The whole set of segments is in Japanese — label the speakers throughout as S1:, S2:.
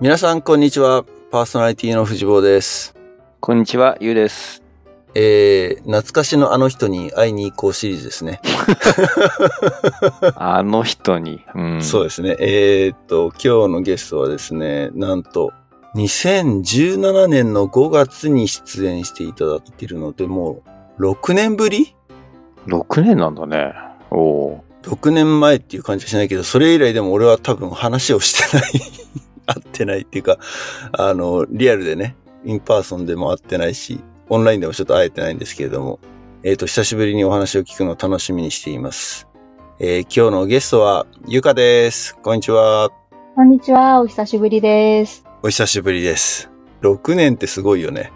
S1: 皆さん、こんにちは。パーソナリティの藤坊です。
S2: こんにちは、ゆうです。
S1: えー、懐かしのあの人に会いに行こうシリーズですね。
S2: あの人に。うん、
S1: そうですね。えー、っと、今日のゲストはですね、なんと、2017年の5月に出演していただいているので、もう、6年ぶり
S2: ？6年なんだね。おお
S1: ?6 年前っていう感じはしないけど、それ以来でも俺は多分話をしてない。会ってないっていうか、あの、リアルでね、 in person でも会ってないし、オンラインでもちょっと会えてないんですけれども、えっ、と、久しぶりにお話を聞くのを楽しみにしています。えー今日のゲストは、ゆかです。こんにちは。
S3: こんにちは、お久しぶりです。
S1: お久しぶりです。6年ってすごいよね。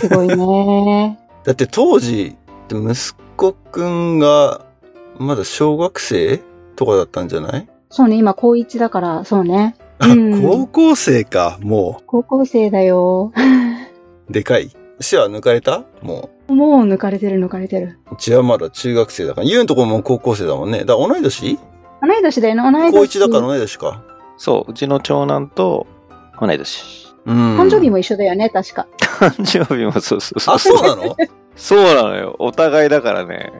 S3: すごいね。
S1: だって当時、息子くんが、まだ小学生とかだったんじゃない？
S3: そうね、今高一だから、そうね。
S1: あ、
S3: うん
S1: 高校生か、も
S3: 高校生だよ。
S1: う。でかい。背は抜かれた？も
S3: もう抜かれてる抜かれてる。
S1: う。うちはまだ中学生だから。ゆうのところも高校生だもんね。だから同い年？
S3: 同い年だよね、同い年。
S1: 高一だから同い年か。
S2: そう、うちの長男と同い年。
S1: うん。
S3: 誕生日も一緒だよね、確か。
S2: 誕生日もそうそうそう。
S1: あ、そうなの？
S2: そうなのよ。お互いだからね。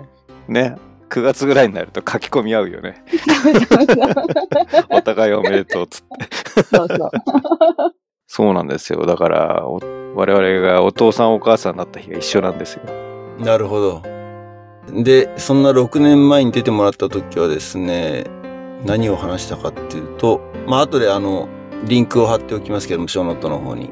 S2: ね。9月ぐらいになると書き込み合うよね。お互いおめでとうっつって。
S3: そうそう。
S2: そうなんですよ。だから、お我々がお父さんお母さんになった日が一緒なんですよ。
S1: なるほど。で、そんな6年前に出てもらった時はですね、何を話したかっていうと、まあ後であの、リンクを貼っておきますけども、ショーノートの方に。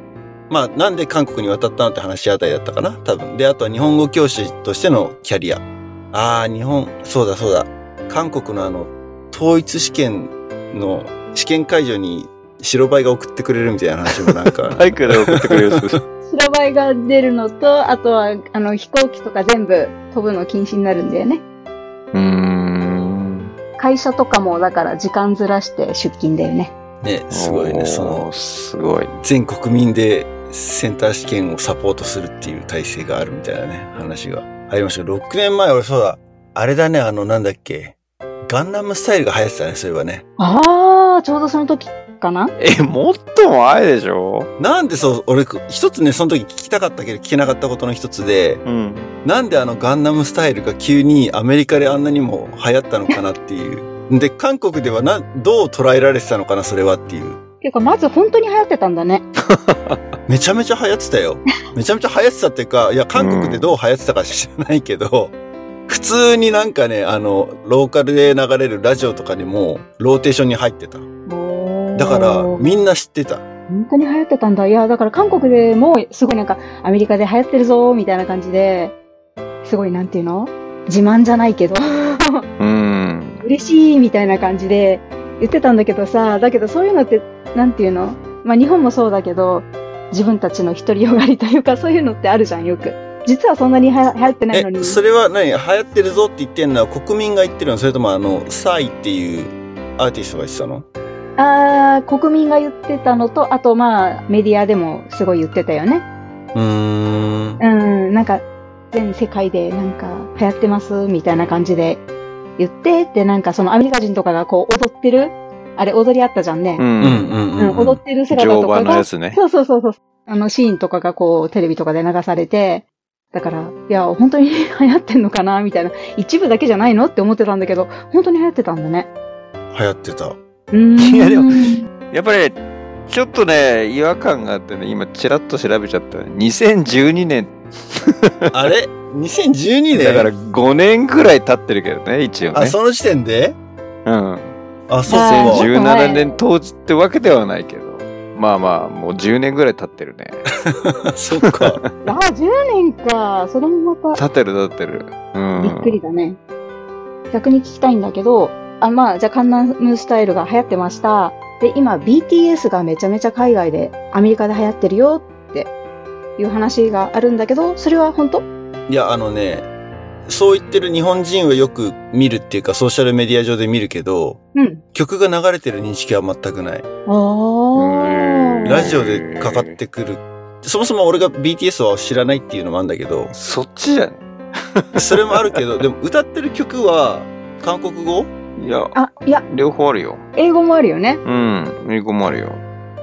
S1: まあなんで韓国に渡ったのって話あたりだったかな多分。で、あとは日本語教師としてのキャリア。ああ、日本、そうだそうだ。韓国のあの、統一試験の試験会場に白バイが送ってくれるみたいな話もなんか。
S2: バイクで送ってくれる。
S3: 白バイが出るのと、あとは、あの、飛行機とか全部飛ぶの禁止になるんだよね。
S2: うーん。
S3: 会社とかも、だから時間ずらして出勤だよね。
S1: ね、すごいね、そ
S2: お
S1: の
S2: ー、すごい。
S1: 全国民でセンター試験をサポートするっていう体制があるみたいなね、話がありましたけど、6年前俺そうだ、あれだね、あの、なんだっけ、ガンダムスタイルが流行ってたね、そういえばね。
S3: ああ、ちょうどその時かな？
S2: え、もっと前でしょ？
S1: なんでそう、俺、一つね、その時聞きたかったけど聞けなかったことの一つで、
S2: うん。
S1: なんであのガンダムスタイルが急にアメリカであんなにも流行ったのかなっていう。で、韓国ではな、どう捉えられてたのかな、それはっていう。
S3: ていうか、まず本当に流行ってたんだね。
S1: めちゃめちゃ流行ってたよ。めちゃめちゃ流行ってたっていうか、いや、韓国でどう流行ってたか知らないけど、普通になんかね、あの、ローカルで流れるラジオとかにも、ローテーションに入ってた。だから、みんな知ってた。
S3: 本当に流行ってたんだ。いや、だから韓国でもすごいなんかアメリカで流行ってるぞ、みたいな感じで、すごいなんていうの？自慢じゃないけど、
S2: うん。
S3: 嬉しいみたいな感じで言ってたんだけどさ、だけどそういうのって、なんていうの？まあ日本もそうだけど、自分たちの独りよがりというかそういうのってあるじゃん、よく。実はそんなには流行ってないのに。
S1: え、それは何？流行ってるぞって言ってんのは国民が言ってるの？それともあの、サイっていうアーティストが言ってたの？
S3: あー国民が言ってたのと、あとまあメディアでもすごい言ってたよね。
S1: うーん。
S3: うん、なんか、全世界でなんか流行ってますみたいな感じで言って、で、なんかそのアメリカ人とかがこう踊ってる、あれ踊りあったじゃんね。
S2: う。
S1: うんんうん
S3: う、
S1: うんん。
S3: 踊ってる姿
S2: 乗
S3: とかが、
S2: ね。
S3: そうそうそうそう、あのシーンとかがこうテレビとかで流されて、だから、いや、本当に流行ってんのかなみたいな。一部だけじゃないのって思ってたんだけど、本当に流行ってたんだね。
S1: 流行ってた。
S3: うーん。
S2: いやでもやっぱり、ちょっとね、違和感があってね、今チラッと調べちゃった。2012年。
S1: あれ ?2012 年？
S2: だから5年ぐらい経ってるけどね、一応
S1: あ、
S2: ね。
S1: その時点で？
S2: うん。
S1: あ、そう
S3: あー
S1: か。
S2: 2017年当時ってわけではないけど。まあまあ、もう10年ぐらい経ってるね。
S1: そっか。
S3: あ、10年か。それもまた。
S2: 経ってる経ってる。うん。
S3: びっくりだね。逆に聞きたいんだけど、あ、まあ、じゃあカンナムスタイルが流行ってました。で、今 BTS がめちゃめちゃ海外で、アメリカで流行ってるよっていう話があるんだけど、それは本当？
S1: いや、あのね、そう言ってる日本人はよく見るっていうか、ソーシャルメディア上で見るけど、
S3: うん。
S1: 曲が流れてる認識は全くない。ラジオでかかってくる。そもそも俺が BTS は知らないっていうのもあるんだけど、
S2: そっちじゃね
S1: それもあるけど、でも歌ってる曲は韓国語？
S2: いや、
S3: あ、いや、
S2: 両方あるよ。
S3: 英語もあるよね。
S2: うん。英語もあるよ。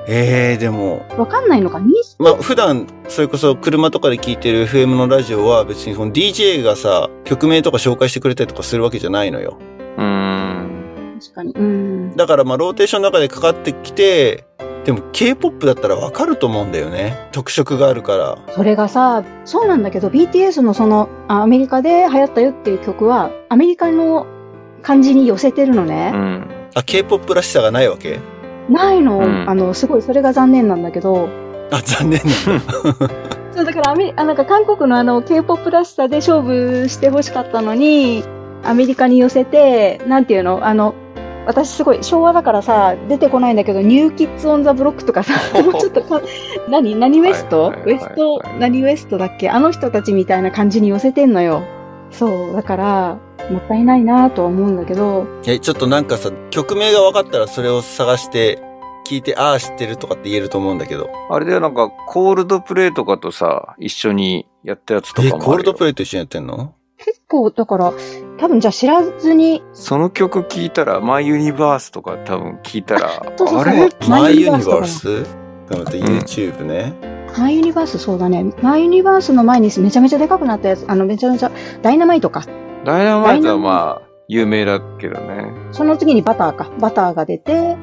S1: ええでも、
S3: わかんないのか？認識
S1: まあ普段、それこそ車とかで聞いてる FM のラジオは別にその DJ がさ、曲名とか紹介してくれたりとかするわけじゃないのよ。
S2: うーん。
S3: 確かに。うん。
S1: だからまあローテーションの中でかかってきて、でも K-POP だったらわかると思うんだよね。特色があるから。
S3: それがさ、そうなんだけど、BTS のその、あアメリカで流行ったよっていう曲は、アメリカの感じに寄せてるの
S2: う
S3: ね。
S2: ん。
S1: あ、K-POP らしさがないわけ？
S3: ないの、
S2: うん。
S3: あの、すごい、それが残念なんだけど、
S1: あ、残念なんだ。
S3: そう、だからアメリ、あ、なんか韓国のあの、K-POP らしさで勝負してほしかったのに、アメリカに寄せて、なんていうの？あの、私すごい昭和だからさ、出てこないんだけど、ニューキッズオンザブロックとかさ、もうちょっとか、何？何ウエスト、ウエスト、何ウエストだっけ？あの人たちみたいな感じに寄せてんのよ。そう、だから、もったいないなとは思うんだけど、
S1: え、ちょっとなんかさ、曲名が分かったらそれを探して、聞いて、ああ、知ってるとかって言えると思うんだけど。
S2: あれでなんか、コールドプレイとかとさ、一緒にやったやつとかも
S1: え、
S2: あるよ。
S1: コールドプレイと一緒にやってんの？
S3: 結構、だから、多分じゃあ知らずに、
S2: その曲聞いたら、マイユニバースとか多分聞いたら、
S3: そうそうそう
S2: あれ？
S1: マイユニバ
S3: ー
S1: ース？
S3: ス
S1: 頑張って YouTube ね。
S3: マイユニバースそうだね。マイユニバースの前にめちゃめちゃでかくなったやつ、あの、めちゃめちゃ、ダイナマイトか。
S2: ダイナマイトはまあ、有名だけどね。
S3: その次にバターか。バターが出て、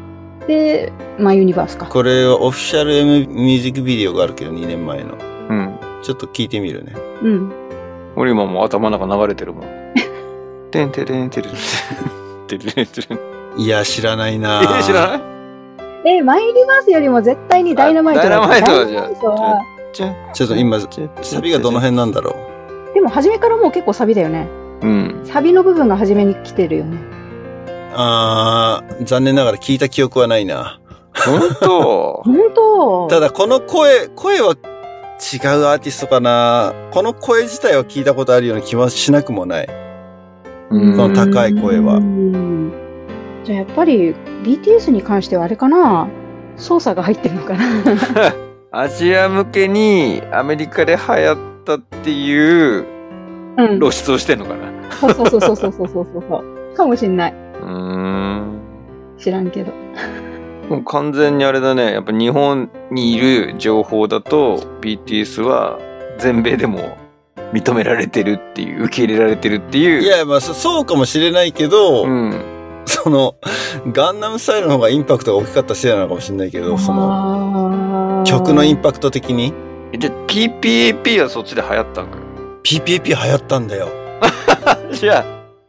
S3: で、マイユニバースか。
S1: これはオフィシャル M ミュージックビデオがあるけど、2年前の。
S2: うん。
S1: ちょっと聞いてみるね。
S3: うん。
S2: 俺今もう頭の中流れてるもん。てんてれんてれんてれんてれんてれん。
S1: いや、知らないな
S2: えー、知らない？
S3: え、マイユニバースよりも絶対にダイナマイトだ
S2: ダイナマイトはじゃあ
S3: ダイナマイトは
S2: ち
S1: ょっと今、サビがどの辺なんだろう。
S3: でも初めからもう結構サビだよね。
S2: うん。
S3: サビの部分が初めに来てるよね。
S1: あー、残念ながら聞いた記憶はないな。
S2: ほんと
S3: 本当？
S1: ただこの声、声は違うアーティストかな。この声自体は聞いたことあるような気はしなくもない。
S2: うん
S1: その高い声は
S3: うんじゃあやっぱり BTS に関してはあれかな？操作が入ってるのかな？
S2: アジア向けにアメリカで流行ったっていう露出をしてんのかな、
S3: うん、そうそうそうそうそうそうそう。かもしんない。
S2: うん。
S3: 知らんけど。
S2: もう完全にあれだね。やっぱ日本にいる情報だと BTS は全米でも認められてるっていう受け入れられてるっていう。
S1: いやまあそうかもしれないけど、
S2: うん、
S1: その、ガンナムスタイルの方がインパクトが大きかったせいなのかもしれないけど、その、
S3: の
S1: 曲のインパクト的に、
S2: じゃあ PPAP はそっちで流行ったんかよ。
S1: PPP 流行ったんだよ。
S2: じゃあ、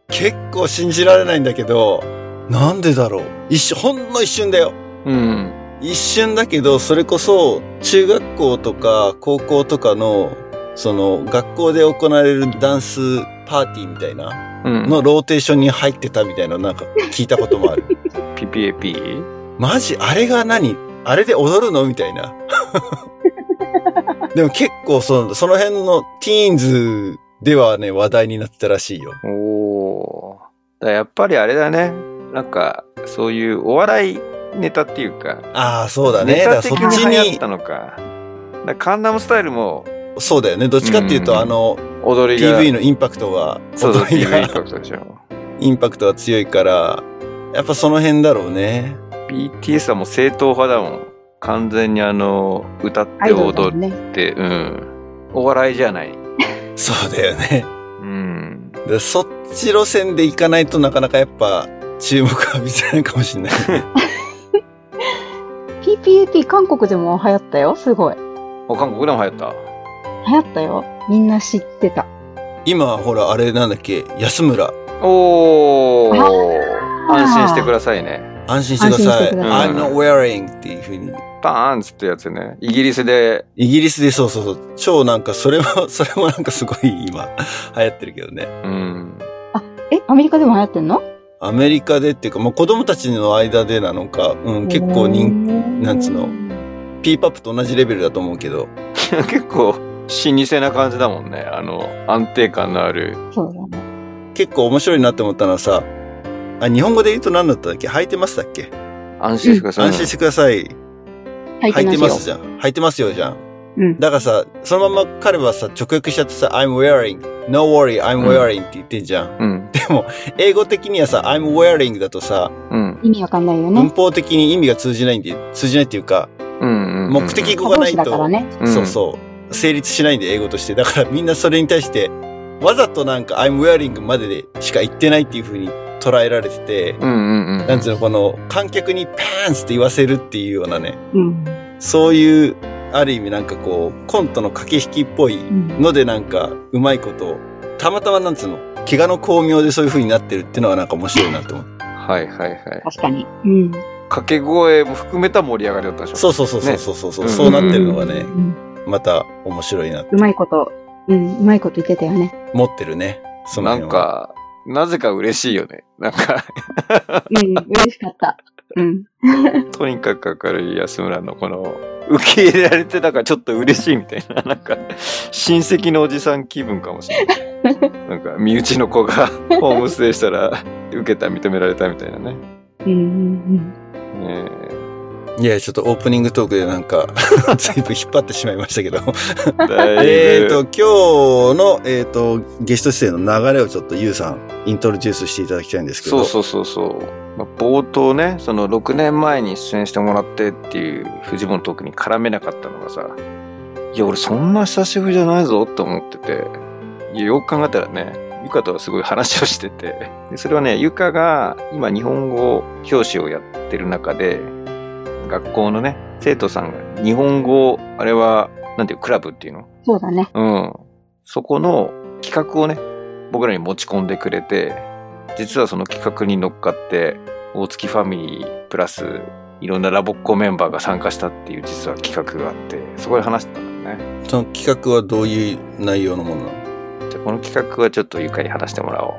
S1: 結構信じられないんだけど、なんでだろう？一瞬、ほんの一瞬だよ。
S2: うん。
S1: 一瞬だけど、それこそ、中学校とか高校とかの、その、学校で行われるダンスパーティーみたいな、
S2: うん。
S1: のローテーションに入ってたみたいな、なんか聞いたこともある。
S2: PPAP?
S1: マジ？あれが何？あれで踊るの？みたいな。でも結構その、その辺のティーンズではね、話題になってたらしいよ。
S2: おー。やっぱりあれだね。なんか、そういうお笑いネタっていうか、
S1: ああ、そうだね。
S2: ネタ的に流行った、のか。だからカンナムスタイルも
S1: そうだよね。どっちかっていうと、
S2: うん
S1: あの、
S2: 踊りが。
S1: PV のインパクトが、
S2: そうそう、
S1: 踊り
S2: PV イン
S1: が
S2: パクトでしょ。
S1: インパクトが強いから、やっぱその辺だろうね。
S2: BTS はもう正統派だもん。完全にあの、歌っ
S3: ア
S2: て踊っ
S3: ね。
S2: て、うん。お笑いじゃない。
S1: そうだよね。
S2: うん。
S1: でそっち路線で行かないとなかなかやっぱ注目浴びせないかもしれない。
S3: PPAP 韓国でも流行ったよ。すごい。
S2: お韓国でも流行った？
S3: 流行ったよ。みんな知ってた。
S1: 今、ほら、あれなんだっけ、安村。
S2: おー。
S3: あー
S2: 安心してくださいね。
S1: 安心してください。
S3: 安心してく
S2: ださい
S1: I'm not wearing っていう風に。
S2: バーンっつってやつね。イギリスで、
S1: イギリスでそうそうそう。超なんか、それも、それもなんかすごい今、流行ってるけどね。
S2: うん。
S3: え、アメリカでも流行ってんの？
S1: アメリカでっていうか、もう子供たちの間でなのか、うん、結構人気、なんつうの、ピーパップと同じレベルだと思うけど、
S2: 結構、老舗な感じだもんね。あの、安定感のある。
S3: そうだね。
S1: 結構面白いなって思ったのはさ、あ、日本語で言うと何だったんだっけ？履いてますだっけ？
S2: 安心してください。
S1: 安心してください。
S3: 履いて
S1: 履いて
S3: ま
S1: すすじゃん。履いてますよじゃん。
S3: うん。
S1: だからさ、そのまま彼はさ、直訳しちゃってさ、I'm wearing, no worry, I'm
S2: うん
S1: wearing って言ってんじゃん。
S2: うん。
S1: でも、英語的にはさ、I'm wearing だとさ、
S2: うん。
S3: 意味わかんないよ
S1: 文
S3: ね。
S1: 法的に意味が通じないんで、通じないっていうか、目的語がないと、
S3: だからね。
S2: うん
S1: そうそう、成立しないんで、英語として。だからみんなそれに対して、わざとなんか I'm wearing まででしか言ってないっていう風に捉えられてて、
S2: うんうんうん。
S1: なんつうの、この観客にパンツって言わせるっていうようなね、
S3: うん。
S1: そういう、ある意味なんかこう、コントの駆け引きっぽい
S3: うん。
S1: のでなんか、うまいこと、たまたまなんつうの、怪我の巧妙でそういう風になってるっていうのはなんか面白いなって思う。
S2: はいはいはい。
S3: 確かに。うん。
S2: 掛け声も含めた盛り上がりだったでしょ。
S1: そうそうそうそうそうそう、
S2: ね
S1: そうなってるのがね、
S3: うん
S1: また面白いなって
S3: うまいこと、うん、うまいこと言ってたよね。
S1: 持ってるね。その
S2: な。んか、なぜか嬉しいよね。なんか、
S3: うん、嬉しかった。うん。
S2: とにかく明るい安村のこの、受け入れられてだからちょっと嬉しいみたいな、なんか、親戚のおじさん気分かもしれない。なんか、身内の子がホームステイしたら、受けた、認められたみたいなね。
S3: うんうん
S2: ね
S1: いや、ちょっとオープニングトークでなんか、随分引っ張ってしまいましたけど。
S2: え
S1: っと、今日の、えっ、と、ゲスト出演の流れをちょっとゆうさん、イントロデュースしていただきたいんですけど。
S2: そうそうそうそう。まあ、冒頭ね、その6年前に出演してもらってっていうフジモントークに絡めなかったのがさ、いや、俺そんな久しぶりじゃないぞって思ってて、いや、よく考えたらね、ゆかとはすごい話をしてて、でそれはね、ゆかが今日本語教師をやってる中で、学校のね、生徒さんが日本語、あれは、なんていう、クラブっていうの？
S3: そうだね。
S2: うん。そこの企画をね、僕らに持ち込んでくれて、実はその企画に乗っかって、大月ファミリープラス、いろんなラボっ子メンバーが参加したっていう実は企画があって、そこで話してたんだよね。
S1: その企画はどういう内容のものなの？
S2: じゃあこの企画はちょっとゆかに話してもらおう。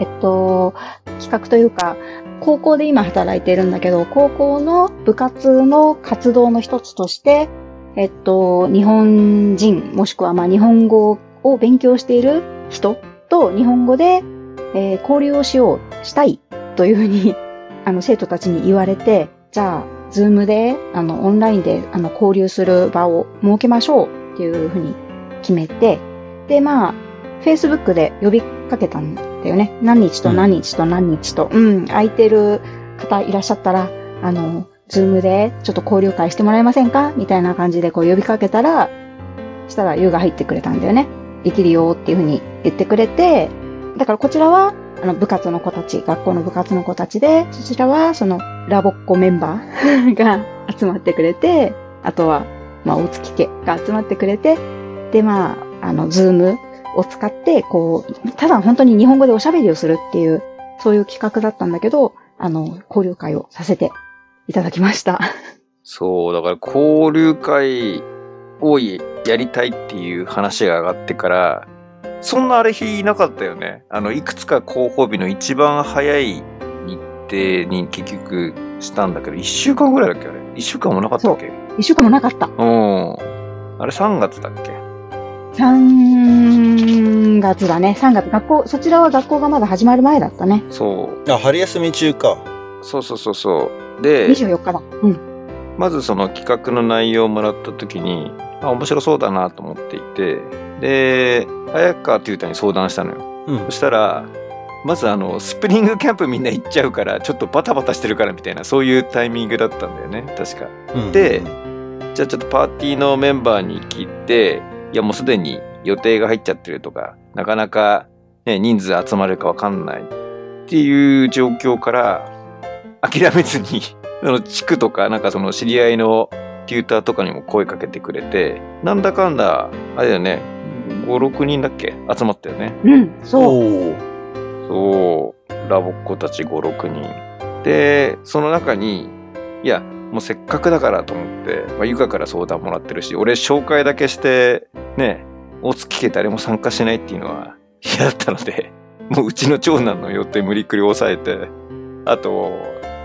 S3: えっと、企画というか、高校で今働いているんだけど、高校の部活の活動の一つとして、えっと、日本人、もしくはまあ日本語を勉強している人と日本語で、えー交流をしよう、したいというふうに、あの、生徒たちに言われて、じゃあ、ズームで、あの、オンラインで、あの、交流する場を設けましょうっていうふうに決めて、で、まあ、Facebook で呼びかけたんだよね。何日と何日と何日と、うん、空いてる方いらっしゃったら、あの、 Zoom でちょっと交流会してもらえませんか？みたいな感じでこう呼びかけたら、したらゆかが入ってくれたんだよね。できるよっていうふうに言ってくれて、だからこちらは、あの、部活の子たち、学校の部活の子たちで、そちらは、その、ラボっ子メンバー が集まってくれて、あとは、まあ、大月家が集まってくれて、で、まあ、あの、 Zoom を使って、こう、ただ本当に日本語でおしゃべりをするっていう、そういう企画だったんだけど、あの、交流会をさせていただきました。
S2: そう、だから交流会をやりたいっていう話が上がってから、そんなあれ日なかったよね。あの、いくつか広報日の一番早い日程に結局したんだけど、一週間ぐらいだっけあれ。一週間もなかったっけ？
S3: 一週間もなかった。
S2: うん。あれ3月だっけ？
S3: 3月だね。3月。学校、そちらは学校がまだ始まる前だったね。
S2: そう。
S1: あ、春休み中か。
S2: そうそうそうそう。で、
S3: 24日だ。うん。
S2: まずその企画の内容をもらった時に、あ、面白そうだなと思っていて、で、早川っていうたに相談したのよ。
S1: うん
S2: そ。したら、まずあの、スプリングキャンプみんな行っちゃうから、ちょっとバタバタしてるからみたいな、そういうタイミングだったんだよね、確か。
S1: うん
S2: でじゃあちょっとパーティーのメンバーに聞いて、いやもうすでに予定が入っちゃってるとか、なかなか、ね、人数集まるかわかんないっていう状況から、諦めずに、その地区とか、なんかその知り合いのテューターとかにも声かけてくれて、なんだかんだ、あれだよね、5、6人だっけ？集まったよね。
S3: うん、そう。
S2: そう、ラボっ子たち5、6人。で、その中に、いや、もうせっかくだからと思って、まあ、ゆかから相談もらってるし、俺紹介だけして、ね、大月家誰も参加しないっていうのは 嫌だったので、もううちの長男の予定無理くり抑えて、あと、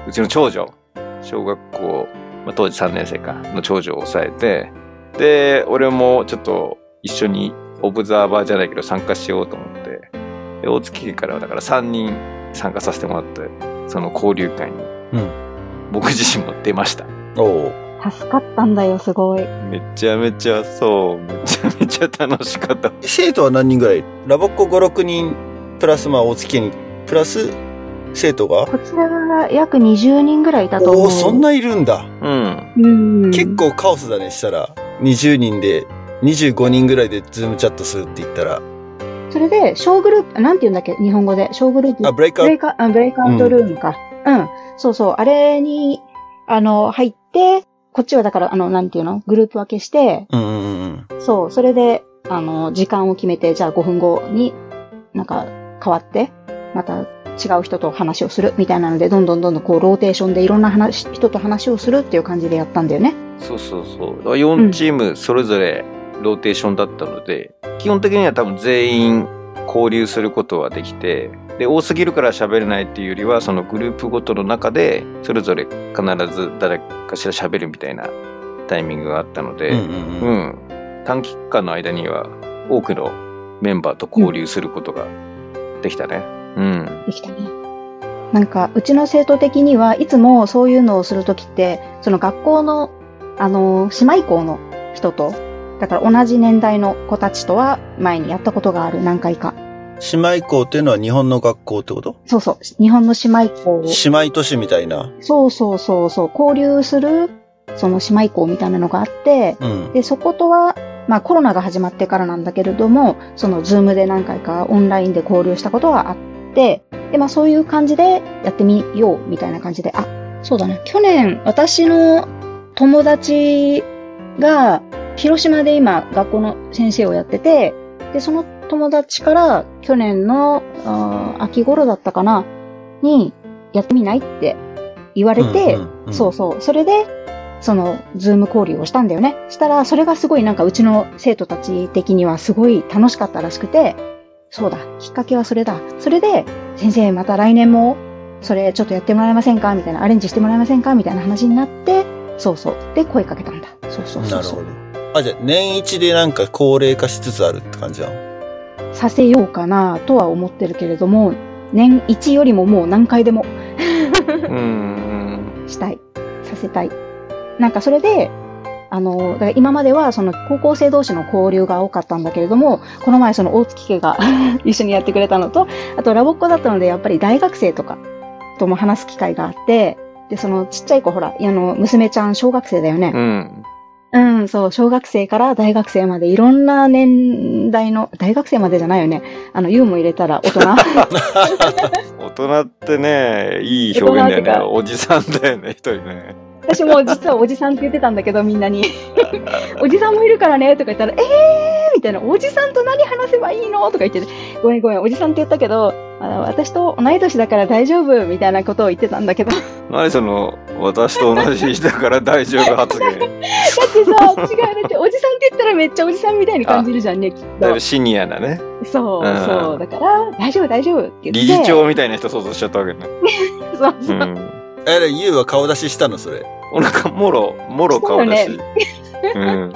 S2: うちの長女、小学校、まあ、当時3年生か、の長女を抑えて、で、俺もちょっと一緒にオブザーバーじゃないけど参加しようと思って、大月家からはだから3人参加させてもらって、その交流会に、
S1: うん。
S2: 僕自身も出ました。
S1: おー
S3: 助かったんだよ、すごい。
S2: めちゃめちゃそう、めちゃめちゃ楽しかった。
S1: 生徒は何人ぐらい？ラボっ子5、6人、プラスまあ大月に、プラス生徒が？
S3: こちらが約20人ぐらいいたと思う。
S1: おお、そんないるんだ。
S2: うん。
S3: うん。
S1: 結構カオスだね、したら。20人で、25人ぐらいで Zoom チャットするって言ったら。
S3: それで、小グループ、なんて言うんだっけ？日本語で。小グループ。
S1: あ、
S3: breakout breakout あ breakout room か。うん。そうそう。あれに、あの、入って、こっちはだから、あの、なんていうの？グループ分けして、
S1: ト。うんうんうんうん。
S3: そう、それで、あの、時間を決めて、じゃあ5分後に、なんか、変わって、また違う人と話をするみたいなので、どんどんどんどんこう、ローテーションでいろんな話、人と話をするっていう感じでやったんだよね。
S2: そうそうそう。4チームそれぞれローテーションだったので、基本的には多分全員交流することはできて、で、多すぎるから喋れないっていうよりは、そのグループごとの中で、それぞれ必ず誰かしら喋るみたいなタイミングがあったので、
S1: うんうん
S2: う
S1: うん。
S2: ん、短期間の間には多くのメンバーと交流することができたね。うん。
S3: できたね。なんか、うちの生徒的にはいつもそういうのをするときって、その学校の、あの、姉妹校の人と、だから同じ年代の子たちとは前にやったことがある、何回か。
S1: 姉妹校っていうのは日本の学校ってこと？
S3: そうそう、日本の姉妹校を、
S1: 姉妹都市みたいな。
S3: そうそうそうそう、交流する、その姉妹校みたいなのがあって、
S1: うん。
S3: で、そことは、まあコロナが始まってからなんだけれども、そのズームで何回かオンラインで交流したことはあって、で、まあそういう感じでやってみようみたいな感じで、あ、そうだね。去年、私の友達が、広島で今学校の先生をやってて、で、その友達から去年の秋頃だったかな、にやってみないって言われて、そうそう。それで、その、ズーム交流をしたんだよね。したら、それがすごいなんかうちの生徒たち的にはすごい楽しかったらしくて、そうだ、きっかけはそれだ。それで、先生また来年も、それちょっとやってもらえませんか？みたいな、アレンジしてもらえませんか？みたいな話になって、そうそう。で、声かけたんだ。そうそうそうそう
S1: なるほど。。あ、じゃあ年一でなんか高齢化しつつあるって感じなの？
S3: させようかなとは思ってるけれども、年1よりももう何回でも
S2: うん。
S3: したい。させたい。なんかそれで、あの、だから今まではその高校生同士の交流が多かったんだけれども、この前その大月家が 一緒にやってくれたのと、あとラボっ子だったのでやっぱり大学生とかとも話す機会があって、で、そのちっちゃい子ほら、あの、娘ちゃん小学生だよね。
S2: うん。
S3: うん、そう、小学生から大学生までいろんな年代の、大学生までじゃないよね。あの、U も入れたら大人。
S2: 大人ってね、いい表現だよね。おじさんだよね、一人ね。
S3: 私も実はおじさんって言ってたんだけど、みんなに。おじさんもいるからね、とか言ったら、えーみたいな、おじさんと何話せばいいの？とか言ってて、ごめんごめん、おじさんって言ったけど、あの私と同い年だから大丈夫、みたいなことを言ってたんだけど。だ
S2: 何その、私と同じだから大丈夫発言。
S3: ってさ、違う、だっておじさんって言ったらめっちゃおじさんみたいに感じるじゃんね、きっと
S2: だいぶ。シニアだね。
S3: そう、
S2: うん
S3: そう。だから、大丈夫、大丈夫って言って。
S2: 理事長みたいな人想像しちゃったわけね。
S3: そうそうう。
S2: ん。
S1: あれ、ユウは顔出ししたのそれ？
S2: お腹もろ、もろ顔出し。
S3: そう
S2: うん。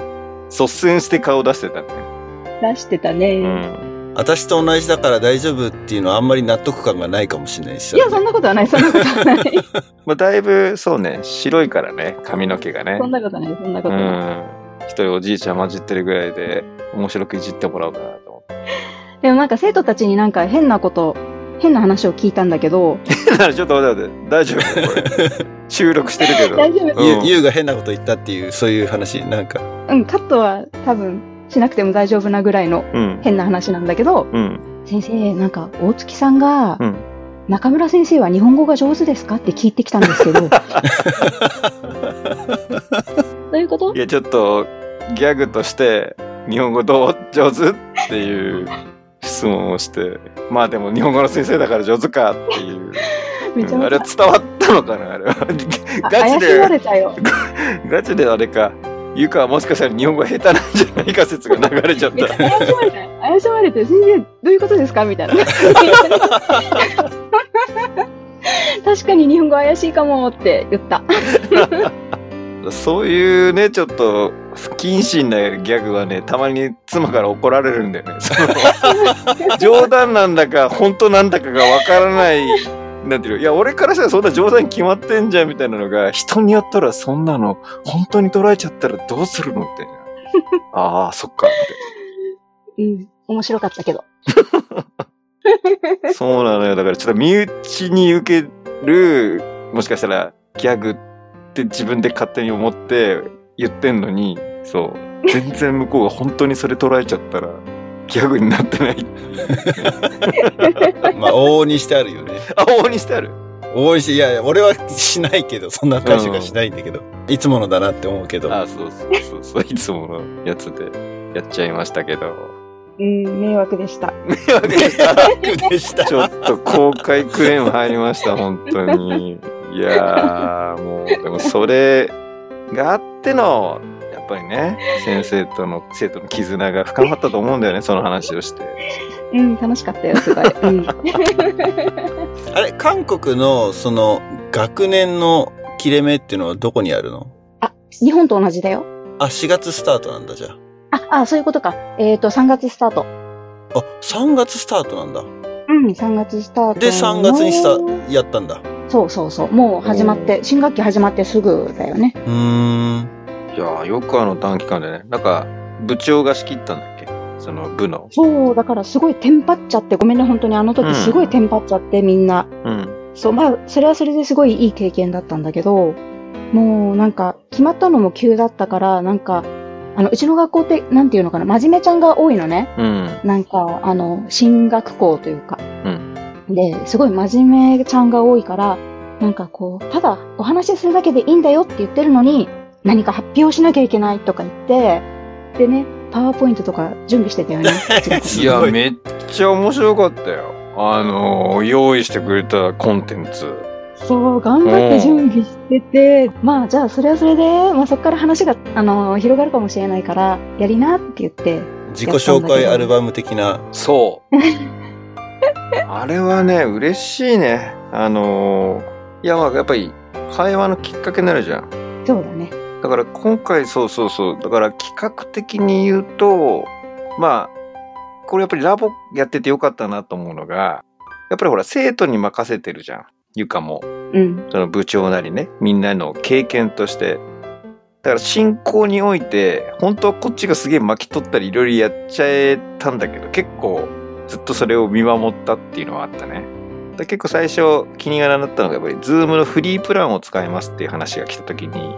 S2: 率先して顔出してたね。
S3: 出してたね。
S2: うん。
S1: 私と同じだから大丈夫っていうのはあんまり納得感がないかもしれないし。
S3: いや、そんなことはない、そんなことはない。
S2: まあ、だいぶ、そうね、白いからね、髪の毛がね
S3: そ。んなことない、そんなこ
S2: う
S3: とない。
S2: ん。一人おじいちゃん混じってるぐらいで、面白くいじってもらおうかなと思って。
S3: でもなんか生徒たちになんか変なこと、変な話を聞いたんだけど、
S2: ちょっと待って待って、大丈夫これ。収録してるけど。
S3: 大丈夫
S2: うん
S1: ユウユウが変なこと言ったっていう、そういう話、なんか。
S3: うん、カットは多分しなくても大丈夫なぐらいの
S2: うん。
S3: 変な話なんだけど、
S2: うん。
S3: 先生、なんか大月さんが、
S2: うん。
S3: 中村先生は日本語が上手ですかって聞いてきたんですけど。どういうこと？
S2: いや、ちょっと、ギャグとして、日本語どう上手っていう質問をして、まあでも日本語の先生だから上手かっていう。
S3: めちゃ
S2: うんあれは伝わったのかな？あれは。
S3: ゃ
S2: ガチで。ガチであれか。ゆかはもしかしたら日本語下手なんじゃないか説が流れちゃった。
S3: 怪しまれたよ。怪しまれて、先生、どういうことですか？みたいな。確かに日本語怪しいかもって言った。
S2: そういうね、ちょっと、不謹慎なギャグはね、たまに妻から怒られるんだよね。冗談なんだか、本当なんだかがわからない。なんていうの？いや、俺からしたらそんな冗談決まってんじゃんみたいなのが、人によったらそんなの、本当に捉えちゃったらどうするの？みたいな。ああ、そっか。み
S3: うん。面白かったけど。
S2: たいなそうなのよ。だからちょっと身内に受ける、もしかしたらギャグって自分で勝手に思って言ってんのに、そう。全然向こうが本当にそれ捉えちゃったら、ギャグになってない。
S1: まあ、往々にしてあるよね。
S2: あ、往々にしてある？
S1: 往々にして、いやいや、俺はしないけど、そんな回収がしないんだけど、いつものだなって思うけど。
S2: あ、そうそうそう そう、いつものやつでやっちゃいましたけど。
S3: うん、迷惑でした。
S2: 迷惑でした。
S1: 楽でした。
S2: ちょっと公開クレーム入りました、本当に。いやー、もう、でもそれがあっての、ぱりね、先生との、生徒の絆が深まったと思うんだよね、その話をして。
S3: うん、楽しかったよ、すごい。うん。
S1: あれ、韓国の、その、学年の切れ目っていうのはどこにあるの？
S3: あ、日本と同じだよ。
S1: あ、4月スタートなんだ、じゃ
S3: あ、あ、そういうことか。えっ、と、3月スタート。
S1: あ。あ、3月スタートなんだ。
S3: うん、3月スタートの。
S1: で、3月にスタやったんだ。
S3: そうそうそう。もう始まって、新学期始まってすぐだよね。
S1: うーん。
S2: いやー、よくあの短期間でね、なんか、部長が仕切ったんだっけ？その部の。
S3: そう、だからすごいテンパっちゃって、ごめんね、本当にあの時すごいテンパっちゃって、みんな。
S2: うん。
S3: そう、まあ、それはそれですごいいい経験だったんだけど、もうなんか、決まったのも急だったから、なんか、あの、うちの学校って、なんていうのかな、真面目ちゃんが多いのね。
S2: うん。
S3: なんか、あの、進学校というか。
S2: うん。
S3: で、すごい真面目ちゃんが多いから、なんかこう、ただお話しするだけでいいんだよって言ってるのに、何か発表しなきゃいけないとか言って、でね、パワーポイントとか準備してたよね。
S1: す
S2: いや、めっちゃ面白かったよ。あのー、用意してくれたコンテンツ。
S3: そう、頑張って準備してて、まあじゃあそれはそれで、まあそこから話が、あの、広がるかもしれないから、やりなって言って、
S1: 自己紹介アルバム的な。
S2: そう。あれはね、嬉しいね。あのーいや、まあ、やっぱり、会話のきっかけになるじゃん。
S3: そうだね。
S2: だから今回、そうそうそう。だから企画的に言うと、まあ、これやっぱりラボやっててよかったなと思うのが、やっぱりほら、生徒に任せてるじゃん。ゆかも。
S3: うん。
S2: その部長なりね、みんなの経験として。だから進行において、本当はこっちがすげえ巻き取ったりいろいろやっちゃえたんだけど、結構ずっとそれを見守ったっていうのはあったね。だ結構最初気になったのがやっぱり Zoom のフリープランを使いますっていう話が来た時に、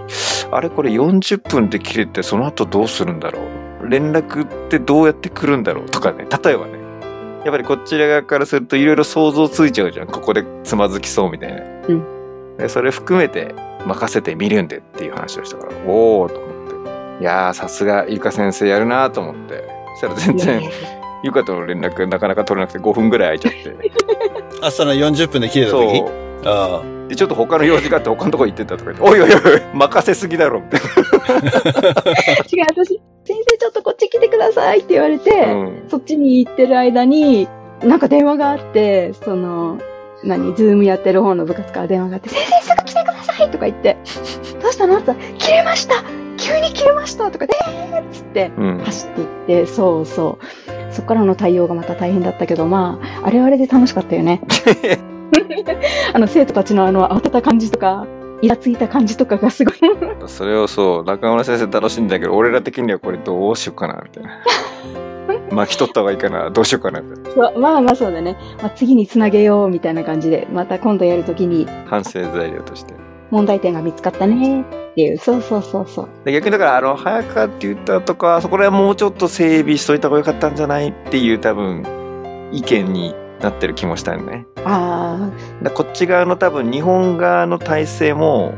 S2: あれこれ40分で切れてその後どうするんだろう？連絡ってどうやって来るんだろう？とかね、例えばね。やっぱりこちら側からするといろいろ想像ついちゃうじゃん。ここでつまずきそうみたいな。でそれ含めて任せてみるんでっていう話をしたから、おーと思って。いやー、さすがゆか先生やるなーと思って。そしたら全然ゆかとの連絡なかなか取れなくて5分ぐらい空いちゃって。
S1: 朝の40分で切れた
S2: そう
S1: 時。あ
S2: で、ちょっと他の用事があって他のとこ行ってたとか言って、おいおいおい、任せすぎだろみたい
S3: 違う、私、先生ちょっとこっち来てくださいって言われて、
S2: な。うん。
S3: そっちに行ってる間に、なんか電話があって、その、何、ズームやってる方の部活から電話があって、先生すぐ来てくださいとか言って、どうしたの？って言ったら、切れました急に切れましたとかで、えーっつって、
S2: うん。
S3: 走っていって、そうそう。そっからの対応がまた大変だったけど、まあ、あれはあれで楽しかったよね。あの、生徒たちのあの、慌てた感じとか、イラついた感じとかがすごい。
S2: それをそう、中村先生楽しんだけど、俺ら的にはこれどうしようかな、みたいな。巻き取った方がいいかな、どうしようかな、みたいな。
S3: そうまあまあそうだね。まあ、次につなげようみたいな感じで、また今度やるときに
S2: 反省材料として。
S3: 問題点が見つかったねっていう。そうそうそうそう。
S2: で逆にだから、あの、早川って言ったとか、そこら辺もうちょっと整備しといた方がよかったんじゃない？っていう多分、意見になってる気もしたよね。
S3: あ
S2: だこっち側の多分、日本側の体制も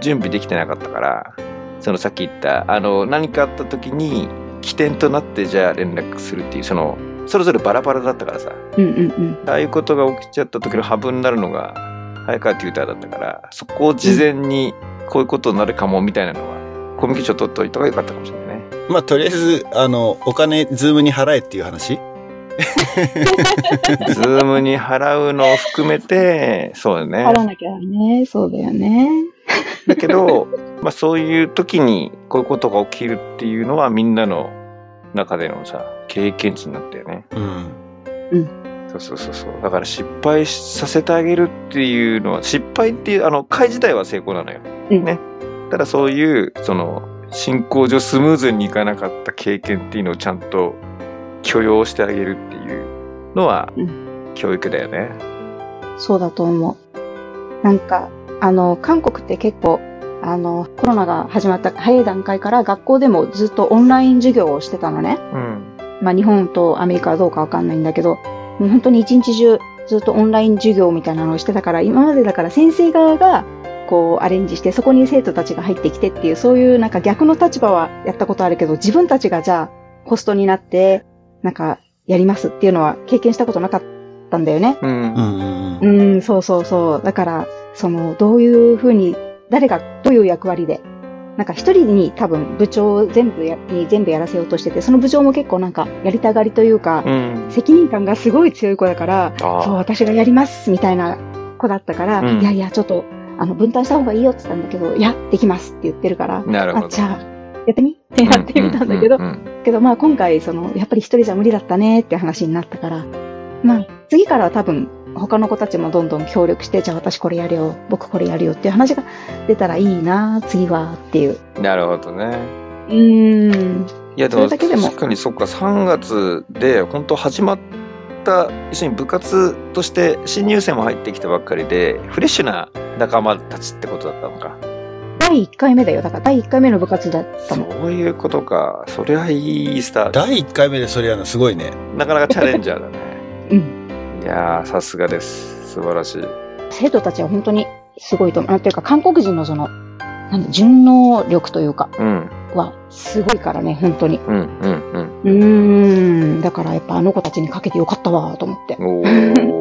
S2: 準備できてなかったから、そのさっき言った、あの、何かあった時に起点となってじゃあ連絡するっていう、その、それぞれバラバラだったからさ、
S3: あ、うんうんうん。
S2: ああいうことが起きちゃった時のハブになるのが、早川テューターだったから、そこを事前にこういうことになるかもみたいなのは、コミュニケーション取っといた方がよかったかもしれないね。
S1: あ。まあ、とりあえず、あの、お金、 Zoom に払えっていう話？
S2: Zoom に払うのを含めて、そうだね。
S3: 払わなきゃね。そうだよね。
S2: だけど、まあそういう時にこういうことが起きるっていうのはみんなの中でのさ、経験値になったよね。
S1: うん。
S2: そうそうそうそう。だから失敗させてあげるっていうのは、失敗っていう、あの、会自体は成功なのよ。
S3: うん
S2: ね。ただそういう、その、進行上スムーズにいかなかった経験っていうのをちゃんと許容してあげるっていうのは、
S3: う
S2: 教育だよね。
S3: そうだと思う。なんか、あの、韓国って結構、あの、コロナが始まった早い段階から学校でもずっとオンライン授業をしてたのね。
S2: うん。
S3: まあ日本とアメリカはどうかわかんないんだけど、もう本当に一日中ずっとオンライン授業みたいなのをしてたから、今までだから先生側がこうアレンジして、そこに生徒たちが入ってきてっていう、そういうなんか逆の立場はやったことあるけど、自分たちがじゃあホストになって、なんかやりますっていうのは経験したことなかったんだよね。
S2: うん。
S1: うんうんうん。
S3: うん、そうそうそう。だから、その、どういうふうに、誰がどういう役割で、なんか一人に多分部長全部や、に全部やらせようとしてて、その部長も結構なんかやりたがりというか、
S2: うん。
S3: 責任感がすごい強い子だから、
S2: あ
S3: そう、私がやりますみたいな子だったから、
S2: うん
S3: いやいや、ちょっと、あの、分担した方がいいよって言ったんだけど、いや、できますって言ってるから、
S2: なるほど
S3: あ、じゃあ、やってみ？ってやってみたんだけど。
S2: う、ん
S3: けどまあ今回、その、やっぱり一人じゃ無理だったねって話になったから、まあ次からは多分他の子たちもどんどん協力して、じゃあ私これやるよ、僕これやるよっていう話が出たらいいな、次はっていう。
S2: うんなるほどね。
S3: うーん。
S2: いやでも確かにそっか3月で本当始まった要するに部活として新入生も入ってきたばっかりでフレッシュな仲間たちってことだったのか
S3: 第1回目だよ。だから第1回目の部活だった
S2: そ
S3: の。
S2: ういうことかそれはいいスタート
S1: 第1回目でそれやるのすごいね。
S2: なかなかチャレンジャーだね
S3: うん。
S2: いやーさすがです素晴らしい
S3: 生徒たちは本当にすごいと思う。なんていうか、韓国人のその、なんだ順応力というか、
S2: うん
S3: はすごいからね、本当に。
S2: うんうんうん
S3: うーん。だからやっぱあの子たちにかけてよかったわ、と思って。
S2: おー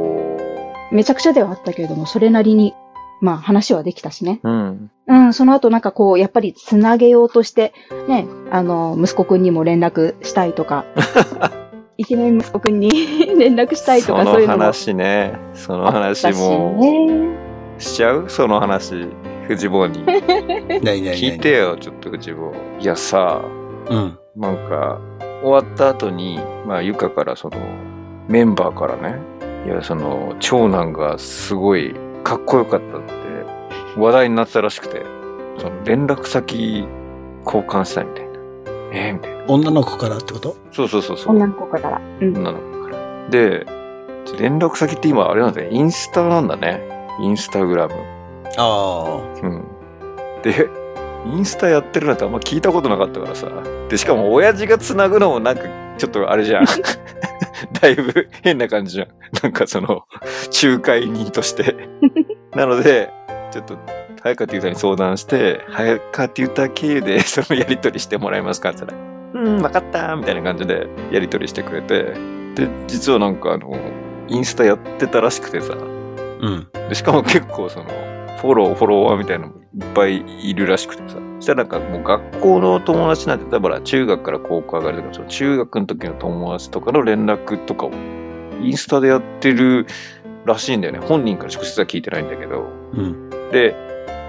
S3: めちゃくちゃではあったけれども、それなりに、まあ話はできたしね。
S2: うん
S3: うん、その後なんかこう、やっぱりつなげようとして、ね、あの、息子くんにも連絡したいとか、イケメン息子くんに 連絡したいと
S2: そ
S3: か、そういう
S2: の
S3: のも。
S2: 話ねその話も
S3: ね。
S2: しちゃう？その話藤坊に 聞いてよちょっと藤坊いやさ
S1: うん。
S2: なんか、終わった後に、まあ、ゆかからその、メンバーからね、いや、その、長男がすごいかっこよかったって、話題になってたらしくて、その、連絡先交換したいみたいな。えー、みたいな。
S1: 女の子からってこと？
S2: そうそうそうそう。
S3: 女の子から。うん。
S2: 女の子から。で、連絡先って今あれなんだね、インスタなんだね。インスタグラム。
S1: あ
S2: うん。で、インスタやってるなんてあんま聞いたことなかったからさ。で、しかも親父が繋ぐのもなんかちょっとあれじゃん。だいぶ変な感じじゃん。なんかその、仲介人として。なので、ちょっと、早川っていう人に相談して、早川っていうた経由で そのやり取りしてもらえますかって言ったら、うん、わかったみたいな感じでやり取りしてくれて。で、実はなんかあの、インスタやってたらしくてさ。
S1: あ。うん。
S2: でしかも結構その、フォロー、フォロワーみたいなのもいっぱいいるらしくてさ。そしたらなんかもう学校の友達なんて、例えば中学から高校上がるとか、その中学の時の友達とかの連絡とかをインスタでやってるらしいんだよね。本人から直接は聞いてないんだけど。
S1: うん。
S2: で、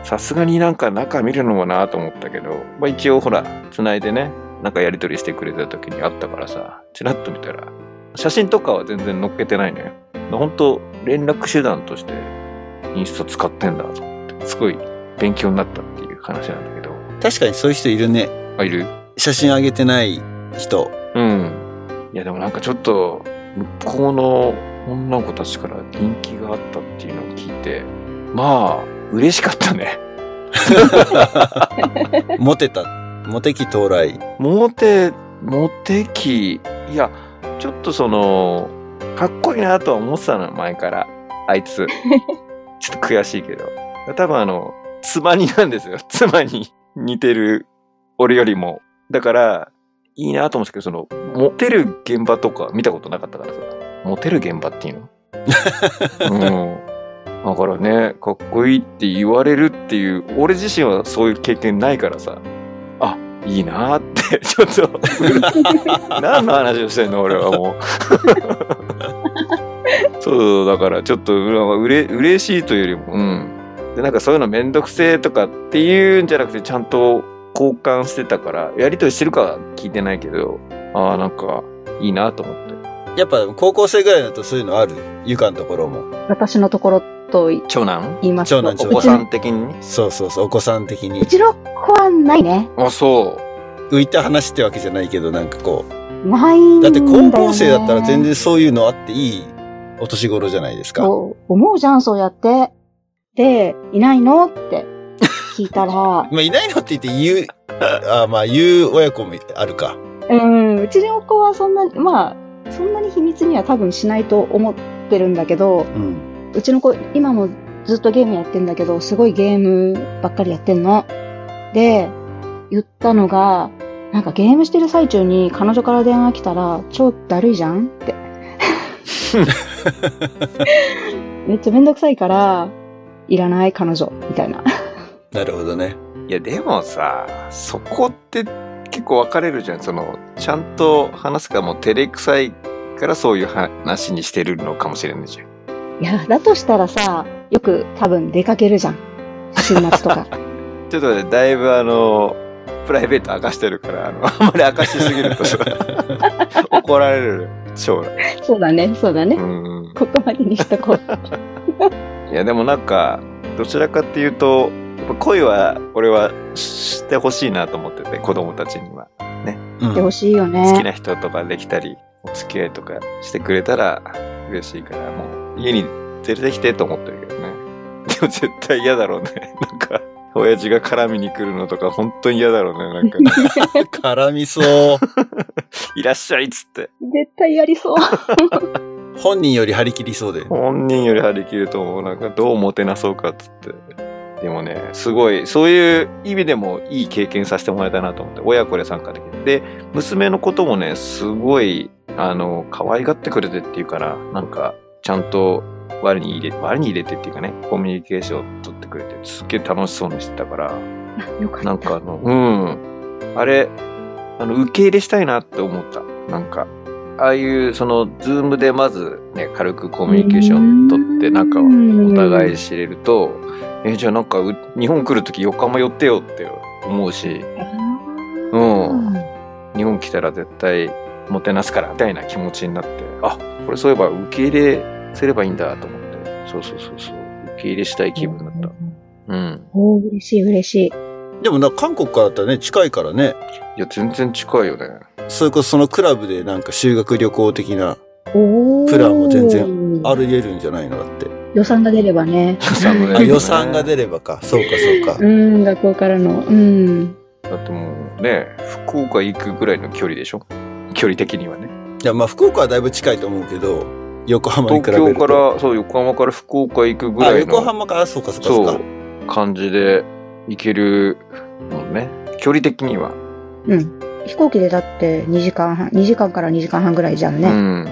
S2: さすがになんか中見るのもなと思ったけど、まあ一応ほら、繋いでね、なんかやり取りしてくれた時にあったからさ、チラッと見たら、写真とかは全然載っけてないのよ。本当連絡手段としてインスタ使ってんだと思って、すごい勉強になったっていう話なんだけど。
S1: 確かにそういう人いるね。
S2: あ、いる？
S1: 写真上げてない人。
S2: うん。いやでもなんかちょっと、向こうの女の子たちから人気があったっていうのを聞いて、まあ、嬉しかったね。
S1: モテた。モテ期到来。
S2: モテ、モテ期、いや、ちょっとその、かっこいいなとは思ってたの、前から。あいつ。ちょっと悔しいけど。多分あの、妻になんですよ。妻に似てる俺よりも。だから、いいなと思うんですけど、その、モテる現場とか見たことなかったからさ。モテる現場っていうの？うん。だからね、かっこいいって言われるっていう、俺自身はそういう経験ないからさ。あ、いいなーって、ちょっと、何の話をしてんの俺はもう。そう、だからちょっと、うれ嬉しいというよりも、うん。で、なんかそういうのめんどくせえとかっていうんじゃなくて、ちゃんと交換してたから、やりとりしてるかは聞いてないけど、ああ、なんか、いいなと思って。
S1: やっぱ高校生ぐらいだとそういうのある？ゆかのところも。
S3: 私のところと言
S2: 長男
S3: いますと、
S1: 長男
S2: お子さん的に？
S1: そうそうそう、お子さん的に
S3: う。ちの子はないね。
S2: あ、そう。
S1: 浮いた話ってわけじゃないけど、なんかこう。
S3: ないんだよ、ね。
S1: だって高校生だったら全然そういうのあっていいお年頃じゃないですか。
S3: そう思うじゃん、そうやって。で、いないのって聞いたら、
S1: まあ、いないのって言って言う、あまあ、言う親子もあるか。
S3: うん、うちの子はそんな、まあ、そんなに秘密には多分しないと思ってるんだけど、
S1: うん。
S3: うちの子、今もずっとゲームやってんだけど、すごいゲームばっかりやってんの。で、言ったのが、なんかゲームしてる最中に彼女から電話来たら、超だるいじゃんって。めっちゃめんどくさいから、いらない彼女、みたいな。
S1: なるほどね。
S2: いや、でもさ、そこって結構分かれるじゃん。その、ちゃんと話すかもう照れくさいからそういう話にしてるのかもしれないじゃん。
S3: いや、だとしたらさ、よく多分出かけるじゃん。週末とか。
S2: ちょっとね、だいぶあの、プライベート明かしてるから、あの、あんまり明かしすぎるとさ、怒られる、将来。
S3: そうだね、そうだね
S2: う。ん。
S3: ここまでにしとこう。
S2: いや、でもなんか、どちらかっていうと、やっぱ恋は、俺はしてほしいなと思ってて、子供たちには。
S3: してほしいよ
S2: 好き
S3: ね。
S2: な人とかできたり、お付き合いとかしてくれたら嬉しいから、もう家に連れてきてと思ってるけどね。でも絶対嫌だろうね。なんか、親父が絡みに来るのとか本当に嫌だろうね。なんか、
S1: 絡みそう。
S2: いらっしゃいっつって。
S3: 絶対やりそう。
S1: 本人より張り切りそうで。
S2: 本人より張り切ると思う。なんかどうもてなそうかっつって。でもね、すごい、そういう意味でもいい経験させてもらいたいなと思って、親子で参加できる。で、娘のこともね、すごい、あの、可愛がってくれてっていうかな、なんか、ちゃんと我に入れ、我に入れてっていうかね、コミュニケーションを取ってくれて、すっげえ楽しそうにしてたから、
S3: よか。
S2: なんかあの、うん。あれ、あの、受け入れしたいなって思った。なんか、ああいう、その、ズームでまずね、軽くコミュニケーション取って、仲をお互い知れると、え、じゃあなんか、う日本来るとき横浜寄ってよって思うし、うん。日本来たら絶対もてなすから、みたいな気持ちになって、あ、これそういえば受け入れすればいいんだと思って、そうそうそうそう、受け入れしたい気分だった。うん。
S3: 嬉しい嬉しい。
S1: でもな、韓国からだったらね、近いからね。
S2: いや、全然近いよね。
S1: それこそそのクラブでなんか修学旅行的な、プランも全然あり得るんじゃないのだって。
S3: 予算が出ればね。
S2: 予算が
S1: あ
S2: ね
S1: 予算が出ればか。そうかそうか
S3: う。ん、学校からの。うん。
S2: だってもうね、福岡行くぐらいの距離でしょ？距離的にはね。
S1: いや、まあ福岡はだいぶ近いと思うけど、横浜に比
S2: 東
S1: べると。
S2: 京から、そう、横浜から福岡行くぐ
S1: あ、
S2: らいの。
S1: 横浜から、そうかそうかそうか
S2: そう。感じで行けるもんね。距離的には。
S3: うん。飛行機でだって2時間半、2時間から2時間半ぐらいじゃんね。
S2: うん。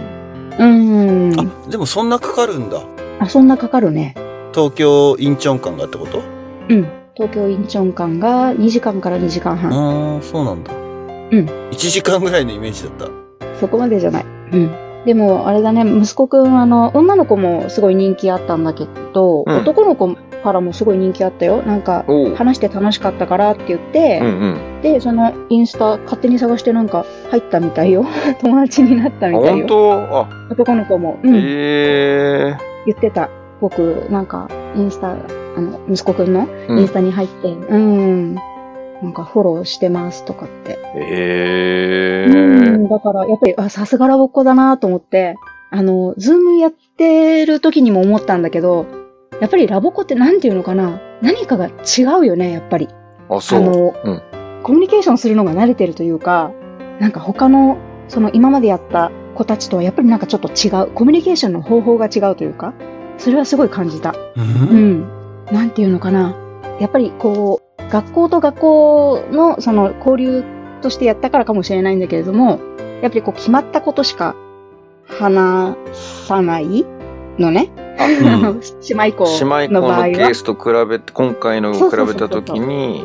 S3: うん。
S1: あ、でもそんなかかるんだ。
S3: あ、そんなかかるね。
S1: 東京インチョン間がってこと？
S3: うん。東京インチョン間が2時間から2時間半。
S1: ああ、そうなんだ。
S3: うん。
S1: 1時間ぐらいのイメージだった。
S3: そこまでじゃない。うん。でも、あれだね、息子くん、あの、女の子もすごい人気あったんだけど、
S2: うん
S3: 男の子からもすごい人気あったよ。なんか、
S2: おう。
S3: 話して楽しかったからって言って、
S2: うんうん。
S3: で、そのインスタ勝手に探してなんか入ったみたいよ。友達になった
S2: あ、
S3: みたいよ。
S2: 本当？あ、
S3: 男の子も。うん。
S2: ええ
S3: 言ってた。僕、なんか、インスタ、あの、息子くんの
S2: うん
S3: インスタに入って、うん、なんかフォローしてますとかって。
S2: ええ
S3: うん、だから、やっぱり、あ、さすがラボっ子だなと思って、あの、 Zoom やってる時にも思ったんだけど、やっぱりラボっ子ってなんていうのかな？何かが違うよね、やっぱり。
S2: あ、そう。
S3: あの、
S2: うん
S3: コミュニケーションするのが慣れてるというか、なんか他の、その今までやった子たちとはやっぱりなんかちょっと違う、コミュニケーションの方法が違うというか、それはすごい感じた。
S1: う
S3: うんん。なんていうのかな？やっぱりこう、学校と学校のその交流としてやったからかもしれないんだけれども、やっぱりこう決まったことしか話さないのね。姉妹校
S2: 姉妹校
S3: の場合は。
S2: のケースと比べて、今回のを比べたときに、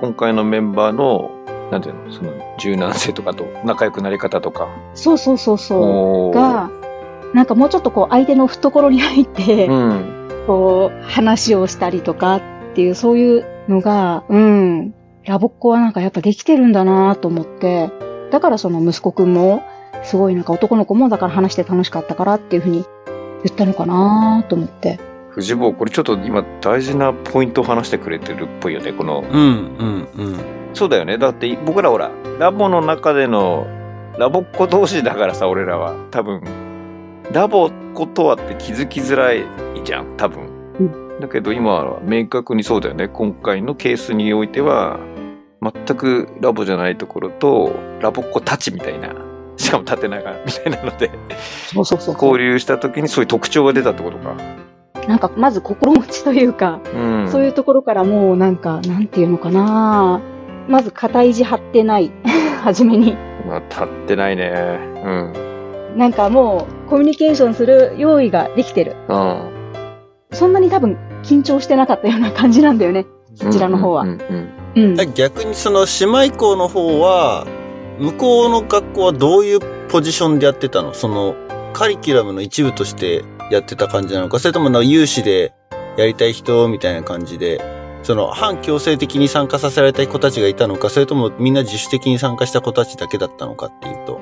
S2: 今回のメンバーの、なんていうの、その柔軟性とかと仲良くなり方とか。
S3: そうそうそうそう。が、なんかもうちょっとこう相手の懐に入って、
S2: うん。
S3: こう話をしたりとかっていう、そういうのが、うん、ラボっ子はなんかやっぱできてるんだなと思って、だからその息子くんも、すごいなんか男の子もだから話して楽しかったからっていうふうに言ったのかなと思って。
S2: 藤坊、これちょっと今大事なポイントを話してくれてるっぽいよね。この、
S1: うん、うん、うん。
S2: そうだよね。だって僕らほら、ラボの中での、ラボっ子同士だからさ、俺らは。多分、ラボっことはって気づきづらいじゃん、多分。
S3: う
S2: だけど今は明確にそうだよね。今回のケースにおいては、全くラボじゃないところと、ラボっ子たちみたいな、しかも縦長みたいなので、
S3: そうそうそう。
S2: 交流した時にそういう特徴が出たってことか。
S3: なんか、まず心持ちというか、
S2: うん。
S3: そういうところからもうなんか、なんていうのかなまず肩意地張ってない。はじめに。
S2: まあ、立ってないね。うん。
S3: なんかもう、コミュニケーションする用意ができてる。
S2: うん。
S3: そんなに多分、緊張してなかったような感じなんだよね。そちらの方は。
S1: 逆にその姉妹校の方は、向こうの学校はどういうポジションでやってたの？その、カリキュラムの一部としてやってた感じなのか？それともなんか有志でやりたい人みたいな感じで、その、反強制的に参加させられた子たちがいたのか？それともみんな自主的に参加した子たちだけだったのかっていうと？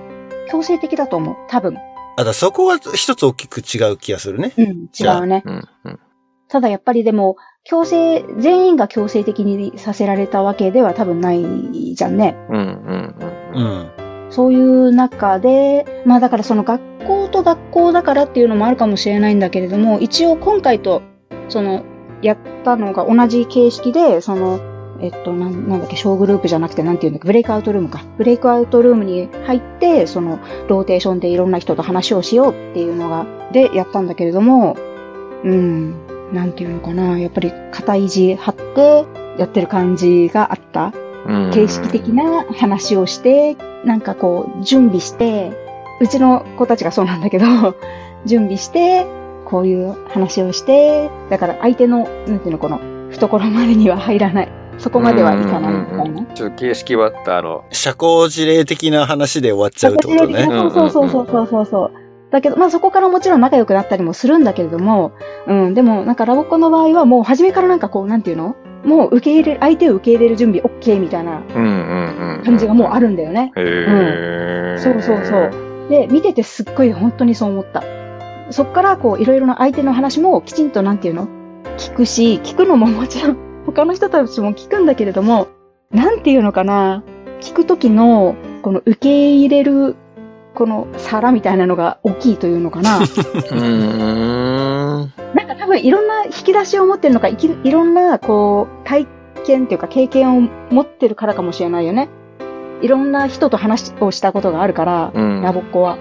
S3: 強制的だと思う。多分。
S1: あ、だそこは一つ大きく違う気がするね。
S3: うん。違うね。
S2: うんうん
S3: ただやっぱりでも、強制、全員が強制的にさせられたわけでは多分ないじゃんね。
S2: うんうん
S1: う
S2: うん
S1: ん。
S3: そういう中で、まあだからその学校と学校だからっていうのもあるかもしれないんだけれども、一応今回と、その、やったのが同じ形式で、その、えっと、なんなんだっけ、小グループじゃなくて、なんていうんだっけ、ブレイクアウトルームか。ブレイクアウトルームに入って、その、ローテーションでいろんな人と話をしようっていうのが、でやったんだけれども、うん、なんていうのかな、やっぱり肩意地張ってやってる感じがあった。
S2: うん。
S3: 形式的な話をして、なんかこう、準備して、うちの子たちがそうなんだけど、準備して、こういう話をして、だから相手の、なんていうの、この、懐までには入らない。そこまではいかないみたいな。
S2: ちょっと形式はあの、
S1: 社交辞令的な話で終わっちゃうってことね。
S3: そうそうそうそうそうそうそう。だけど、まあそこからもちろん仲良くなったりもするんだけれども、うん、でもなんかラボっ子の場合はもう初めからなんかこう、なんていうの？もう受け入れる、相手を受け入れる準備 OK みたいな
S2: うんうんうん。
S3: 感じがもうあるんだよね。
S2: へー
S3: そうそうそう。で、見ててすっごい本当にそう思った。そっからこういろいろな相手の話もきちんとなんていうの？聞くし、聞くのももちろん他の人たちも聞くんだけれども、なんていうのかな聞くときのこの受け入れるこの皿みたいなのが大きいというのかな。なんか多分いろんな引き出しを持ってるのか、いきいろんなこう体験っていうか経験を持ってるからかもしれないよね。いろんな人と話をしたことがあるから、
S2: うん
S3: ラボっ子は。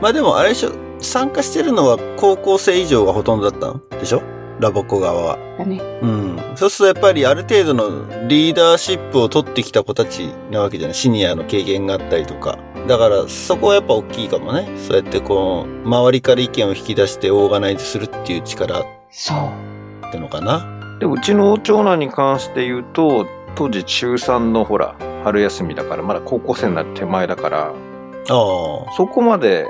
S1: まあでもあれでしょ、参加してるのは高校生以上がほとんどだったんでしょ？ラボっ子側は。
S3: だね。
S1: うん。そうするとやっぱりある程度のリーダーシップを取ってきた子たちなわけじゃない？シニアの経験があったりとか。だからそこはやっぱ大きいかもね。そうやってこう、周りから意見を引き出してオーガナイズするっていう力っ
S3: そう。
S1: てのかな。
S2: で、うちの長男に関して言うと、当時中3のほら、春休みだから、まだ高校生になる手前だから、
S1: ああ。
S2: そこまで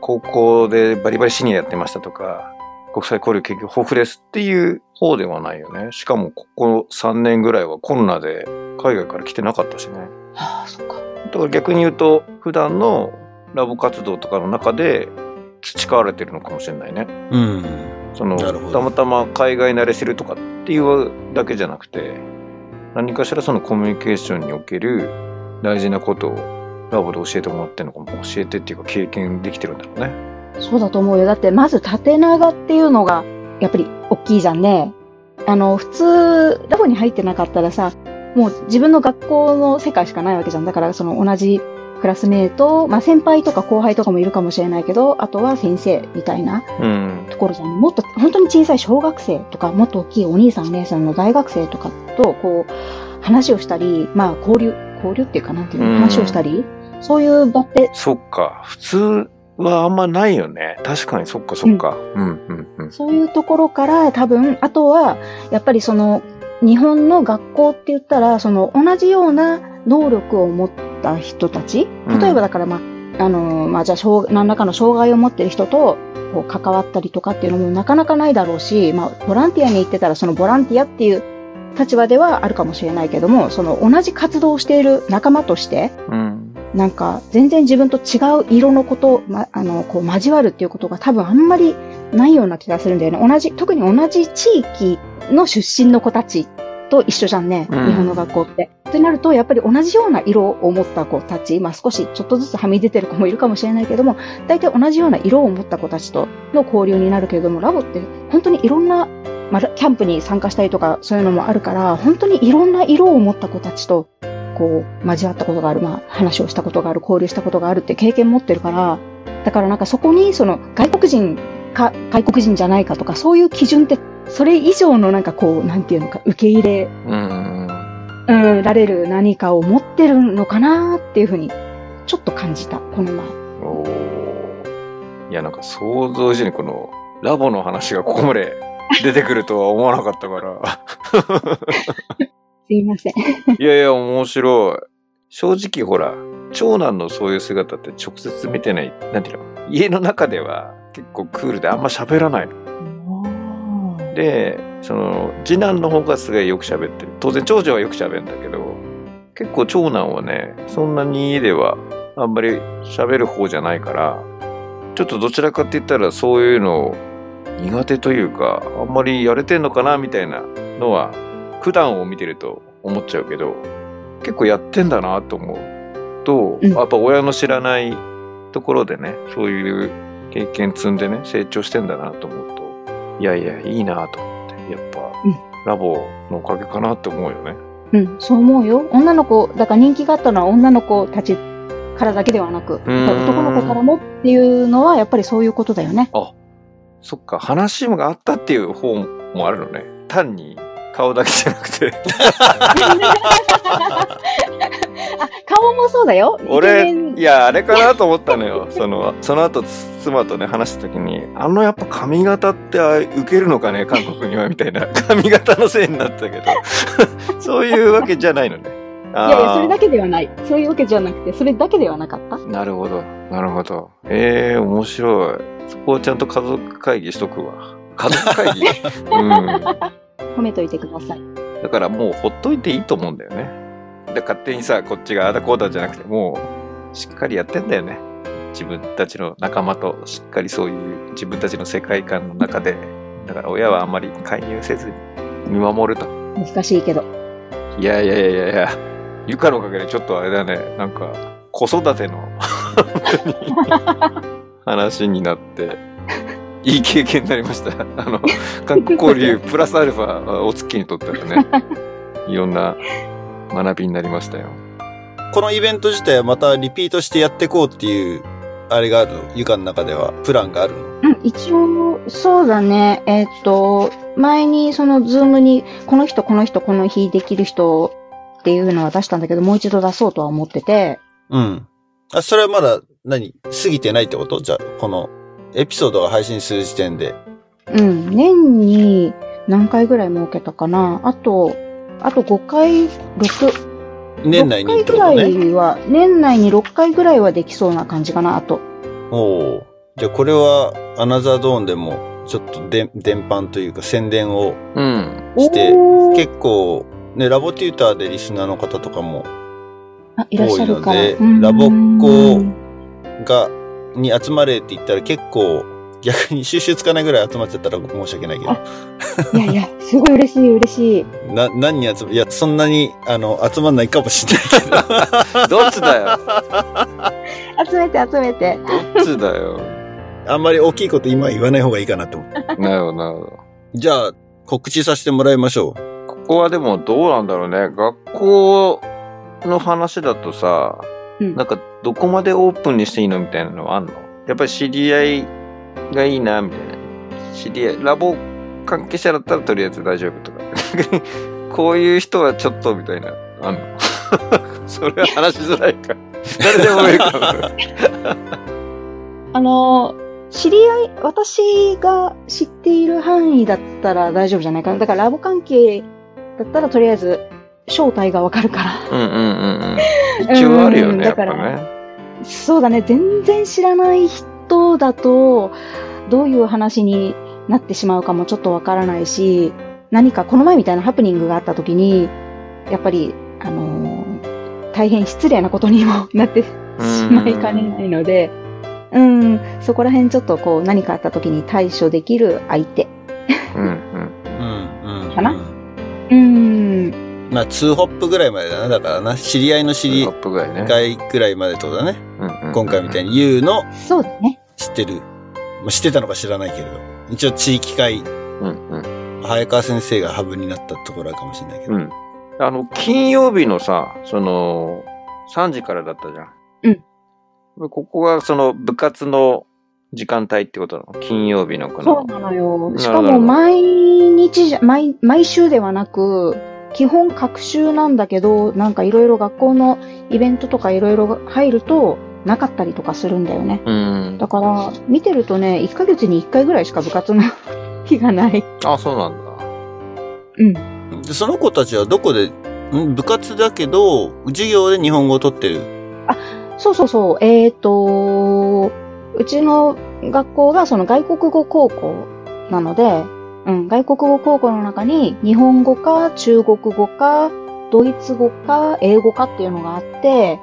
S2: 高校でバリバリシニアやってましたとか、国際交流研究豊富ですっていう方ではないよね。しかもここ3年ぐらいはコロナで海外から来てなかったしね。
S3: はあ、そっか。
S2: だから逆に言うと、普段のラボ活動とかの中で培われてるのかもしれないね。
S1: うん。
S2: そのたまたま海外慣れしてるとかっていうだけじゃなくて何かしらそのコミュニケーションにおける大事なことをラボで教えてもらってるのかも教えてっていうか経験できてるんだろうね。
S3: そうだと思うよ。だって、まず縦長っていうのが、やっぱり大きいじゃんね。あの、普通、ラボに入ってなかったらさ、もう自分の学校の世界しかないわけじゃん。だから、その同じクラスメート、まあ先輩とか後輩とかもいるかもしれないけど、あとは先生みたいな
S2: うん。
S3: ところじゃん。もっと、本当に小さい小学生とか、もっと大きいお兄さんお姉さんの大学生とかと、こう、話をしたり、まあ交流、交流っていうかなんていうの、
S2: うん
S3: 話をしたり、そういう場って
S2: そっか。普通はあんまないよね。確かにそっかそっか。うんうんうん。
S3: そういうところから多分、あとは、やっぱりその、日本の学校って言ったら、その同じような能力を持った人たち、
S2: うん
S3: 例えばだからまあ、あの、まあじゃあ障、何らかの障害を持ってる人と、こう関わったりとかっていうのもなかなかないだろうし、まあ、ボランティアに行ってたらそのボランティアっていう立場ではあるかもしれないけども、その同じ活動をしている仲間として、
S2: うん。
S3: なんか、全然自分と違う色のこと、ま、あの、こう、交わるっていうことが多分あんまりないような気がするんだよね。同じ、特に同じ地域の出身の子たちと一緒じゃんね。
S2: うん
S3: 日本の学校って。ってなると、やっぱり同じような色を持った子たち、まあ少しちょっとずつはみ出てる子もいるかもしれないけども、大体同じような色を持った子たちとの交流になるけれども、ラボって本当にいろんな、まあ、キャンプに参加したりとかそういうのもあるから、本当にいろんな色を持った子たちと、こう、交わったことがある、まあ話をしたことがある、交流したことがあるって経験持ってるから、だからなんかそこにその外国人か外国人じゃないかとかそういう基準ってそれ以上のなんかこう、なんていうのか受け入れ
S2: うん。
S3: うん、られる何かを持ってるのかなっていうふうに、ちょっと感じた、この前。
S2: おーいや、なんか想像以上にこのラボの話がここまで出てくるとは思わなかったから。
S3: すいません。
S2: いやいや、面白い。正直ほら、長男のそういう姿って直接見てない。なんていうの？家の中では結構クールであんま喋らないの。で、その、次男の方がすごいよく喋ってる。当然長女はよく喋るんだけど、結構長男はね、そんなに家ではあんまり喋る方じゃないから、ちょっとどちらかって言ったらそういうの苦手というか、あんまりやれてんのかなみたいなのは、普段を見てると思っちゃうけど、結構やってんだなと思うと、
S3: うん
S2: やっぱ親の知らないところでね、そういう経験積んでね、成長してんだなと思うと、いやいや、いいなと思って、やっぱ、
S3: うん
S2: ラボのおかげかなって思うよね。
S3: うん、そう思うよ。女の子、だから人気があったのは女の子たちからだけではなく、男の子からもっていうのはやっぱりそういうことだよね。
S2: そっか、話があったっていう方もあるのね。単に顔だけじゃなくて。
S3: あ、顔もそうだよ。
S2: 俺、いや、あれかなと思ったのよ。その、その後、妻とね、話した時に、あのやっぱ髪型ってあ受けるのかね、韓国には、みたいな。髪型のせいになったけど。そういうわけじゃないのね。あ
S3: いやいや、それだ
S2: け。
S3: けではない。そういうわけじゃなくて、それだけではなかった。
S2: なるほど。なるほど。ええー、面白い。そこをちゃんと家族会議しとくわ。家族会議？うん。
S3: 褒めといてください。
S2: だからもうほっといていいと思うんだよね。で勝手にさ、こっちがあだこうだじゃなくて、もうしっかりやってんだよね。自分たちの仲間としっかりそういう自分たちの世界観の中で。だから親はあんまり介入せずに見守ると。
S3: 難しいけど。
S2: いやいやいやいやいや、ゆかのおかげでちょっとあれだね、なんか子育ての 話になって、いい経験になりました。あの、韓国交流 プラスアルファお月にとってはね、いろんな学びになりましたよ。
S1: このイベント自体はまたリピートしてやっていこうっていう、あれがあるの？ゆかの中では、プランがあるの？
S3: うん、一応、そうだね。えっと、前にその Zoom に、この人、この人、この日できる人っていうのは出したんだけど、もう一度出そうとは思ってて、
S1: うん。あ、それはまだ、何？過ぎてないってこと？じゃあ、この、エピソードが配信する時点で。
S3: うん、年に何回ぐらい設けたかな。あと、あと5回、6、
S1: 年内にって
S3: 6回ぐら。いは、年内に6回ぐらいはできそうな感じかな、あと。
S1: おお。じゃあこれは、アナザードーンでも、ちょっとで伝播というか宣伝を
S2: うん。
S1: して
S3: おー
S1: 結構、ね、ラボテューターでリスナーの方とかも、
S3: あ、いらっしゃるから。
S1: 多いので
S3: うん
S1: ラボっ子が、に集まれって言ったら結構、逆に収集つかないぐらい集まっちゃったら申し訳ないけど。
S3: いやいや、すごい嬉しい、嬉しい。
S1: な、何人集ま、いや、そんなに、あの、集まんないかもしれないけど。
S2: どっちだよ？
S3: 集めて、集めて。
S2: どっちだよ？
S1: あんまり大きいこと今は言わない方がいいかなと思う。
S2: なるほど、なるほど。
S1: じゃあ、告知させてもらいましょう。
S2: ここはでもどうなんだろうね。学校の話だとさ、
S3: うん
S2: なんかどこまでオープンにしていいのみたいなのはあんの？やっぱり知り合いがいいな、みたいな。知り合い、ラボ関係者だったらとりあえず大丈夫とか。こういう人はちょっとみたいな、あんの？それは話しづらいか。誰でもいいかも。
S3: あの、知り合い、私が知っている範囲だったら大丈夫じゃないかな。だからラボ関係だったらとりあえず正体がわかるから。
S2: うんうんうんうん。一応あるよ
S3: うん
S2: ね、やっぱ
S3: だから
S2: ね。
S3: そうだね。全然知らない人だと、どういう話になってしまうかもちょっとわからないし、何かこの前みたいなハプニングがあった時に、やっぱり、あのー大変失礼なことにもなってしまいかねないので、うん、そこら辺ちょっとこう何かあった時に対処できる相手。
S2: うんうん。
S1: うん、うん。
S3: かな？
S1: うん
S3: うん、
S1: まあ、2ホップぐらいまでだな。だからな、知り合いの知り。合いぐらいまでとだね。今回みたいに U の
S3: そうだね。
S1: 知ってる。まあ、知ってたのか知らないけれど。一応地域会、
S2: うんうん。
S1: 早川先生がハブになったところかもしれないけど。
S2: うん。あの、金曜日のさ、その、3時からだったじゃん。
S3: うん。
S2: ここがその部活の時間帯ってことなの？金曜日のこの。
S3: そうなのよ。しかも毎日じゃ、毎、毎週ではなく、基本各週なんだけど、なんかいろいろ学校のイベントとかいろいろ入ると、なかったりとかするんだよね。
S2: うん。
S3: だから、見てるとね、1ヶ月に1回ぐらいしか部活の日がない。
S2: あ、そうなんだ。
S3: うん。
S1: で、その子たちはどこで、ん？部活だけど、授業で日本語を取ってる？
S3: そうそうそう。えっ、と、うちの学校がその外国語高校なので、うん、外国語高校の中に日本語か中国語かドイツ語か英語かっていうのがあって、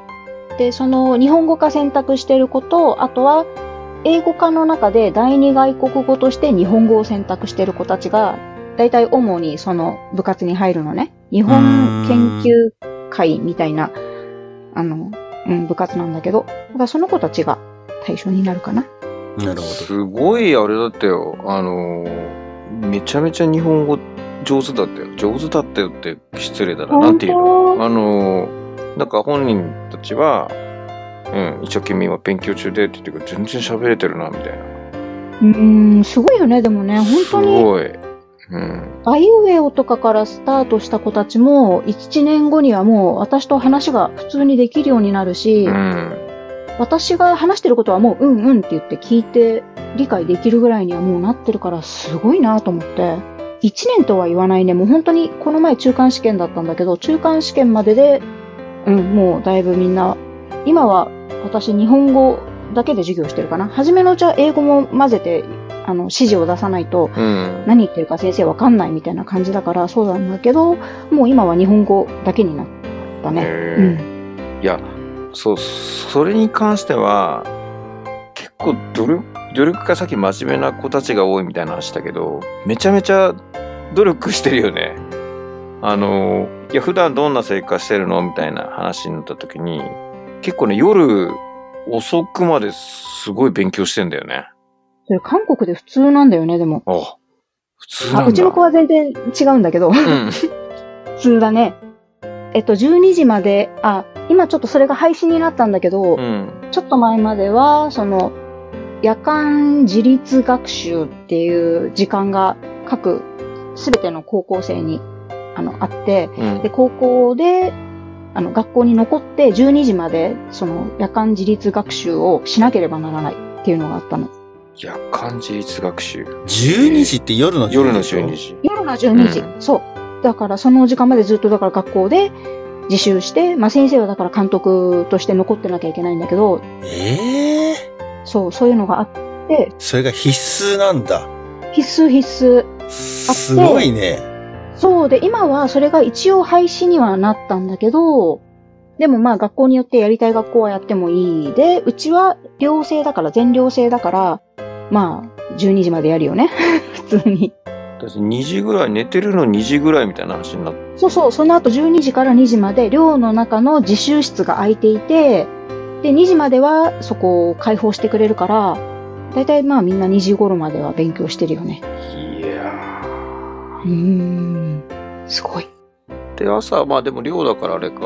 S3: で、その日本語科選択してる子と、あとは英語科の中で第二外国語として日本語を選択してる子たちが、大体主にその部活に入るのね。日本研究会みたいな、あの、うん、部活なんだけど、だからその子たちが対象になるかな。
S1: なるほ
S2: すごいあれだったよ。あのーめちゃめちゃ日本語上手だったよ。上手だったよって失礼だな。なんていうの
S3: の
S2: あのーなんか本人たちは、うん、一生懸命今勉強中でって言ってくる全然喋れてるな、みたいな。
S3: うーん、すごいよね。でもね、本
S2: す
S3: 当に、
S2: ごい。うん。
S3: あいうえおとかからスタートした子たちも、1年後にはもう私と話が普通にできるようになるし、
S2: うん。
S3: 私が話してることはもう、うんうんって言って聞いて理解できるぐらいにはもうなってるから、すごいなと思って。1年とは言わないね。もう本当に、この前中間試験だったんだけど、中間試験までで、うん、もうだいぶみんな、今は私日本語だけで授業してるかな。初めのうちは英語も混ぜて、あの、指示を出さないと、
S2: うん。
S3: 何言ってるか先生わかんないみたいな感じだから、そうなんだけど、もう今は日本語だけになったね。うん。
S2: いや、そう、それに関しては、結構努力、努力がさっき真面目な子たちが多いみたいな話だけど、めちゃめちゃ努力してるよね。あの、いや、普段どんな生活してるのみたいな話になった時に、結構ね、夜遅くまですごい勉強してんだよね。
S3: それ韓国で普通なんだよね、でも。
S2: あ、普通なんだ。
S3: あ、うちの子は全然違うんだけど、普
S2: うん。
S3: 通だね。えっと、12時まで、あ、今ちょっとそれが廃止になったんだけど、
S2: うん。
S3: ちょっと前までは、その、夜間自立学習っていう時間が各、すべての高校生に、あの、あって、
S2: うん
S3: で、高校で、あの、学校に残って12時まで、その、夜間自立学習をしなければならないっていうのがあったの。
S2: 夜間自立学習。
S1: 12時って夜の12時
S2: 夜の
S1: でしょ
S2: ？12時。
S3: 夜の12時。
S2: う
S3: そう。だからその時間までずっとだから学校で自習して、まあ先生はだから監督として残ってなきゃいけないんだけど、
S1: ええ
S3: そう、そういうのがあって、
S1: それが必須なんだ。
S3: 必須必須。
S1: すごいね。
S3: そうで、今はそれが一応廃止にはなったんだけど、でもまあ学校によってやりたい学校はやってもいい。で、うちは寮制だから、全寮制だから、まあ、12時までやるよね。普通に。
S2: 私2時ぐらい、寝てるの2時ぐらいみたいな話になって。
S3: そうそう、その後12時から2時まで寮の中の自習室が空いていて、で、2時まではそこを開放してくれるから、だいたいまあみんな2時頃までは勉強してるよね。
S2: いや
S3: うーん、すごい。
S2: ー。で、朝、まあでも寮だからあれか。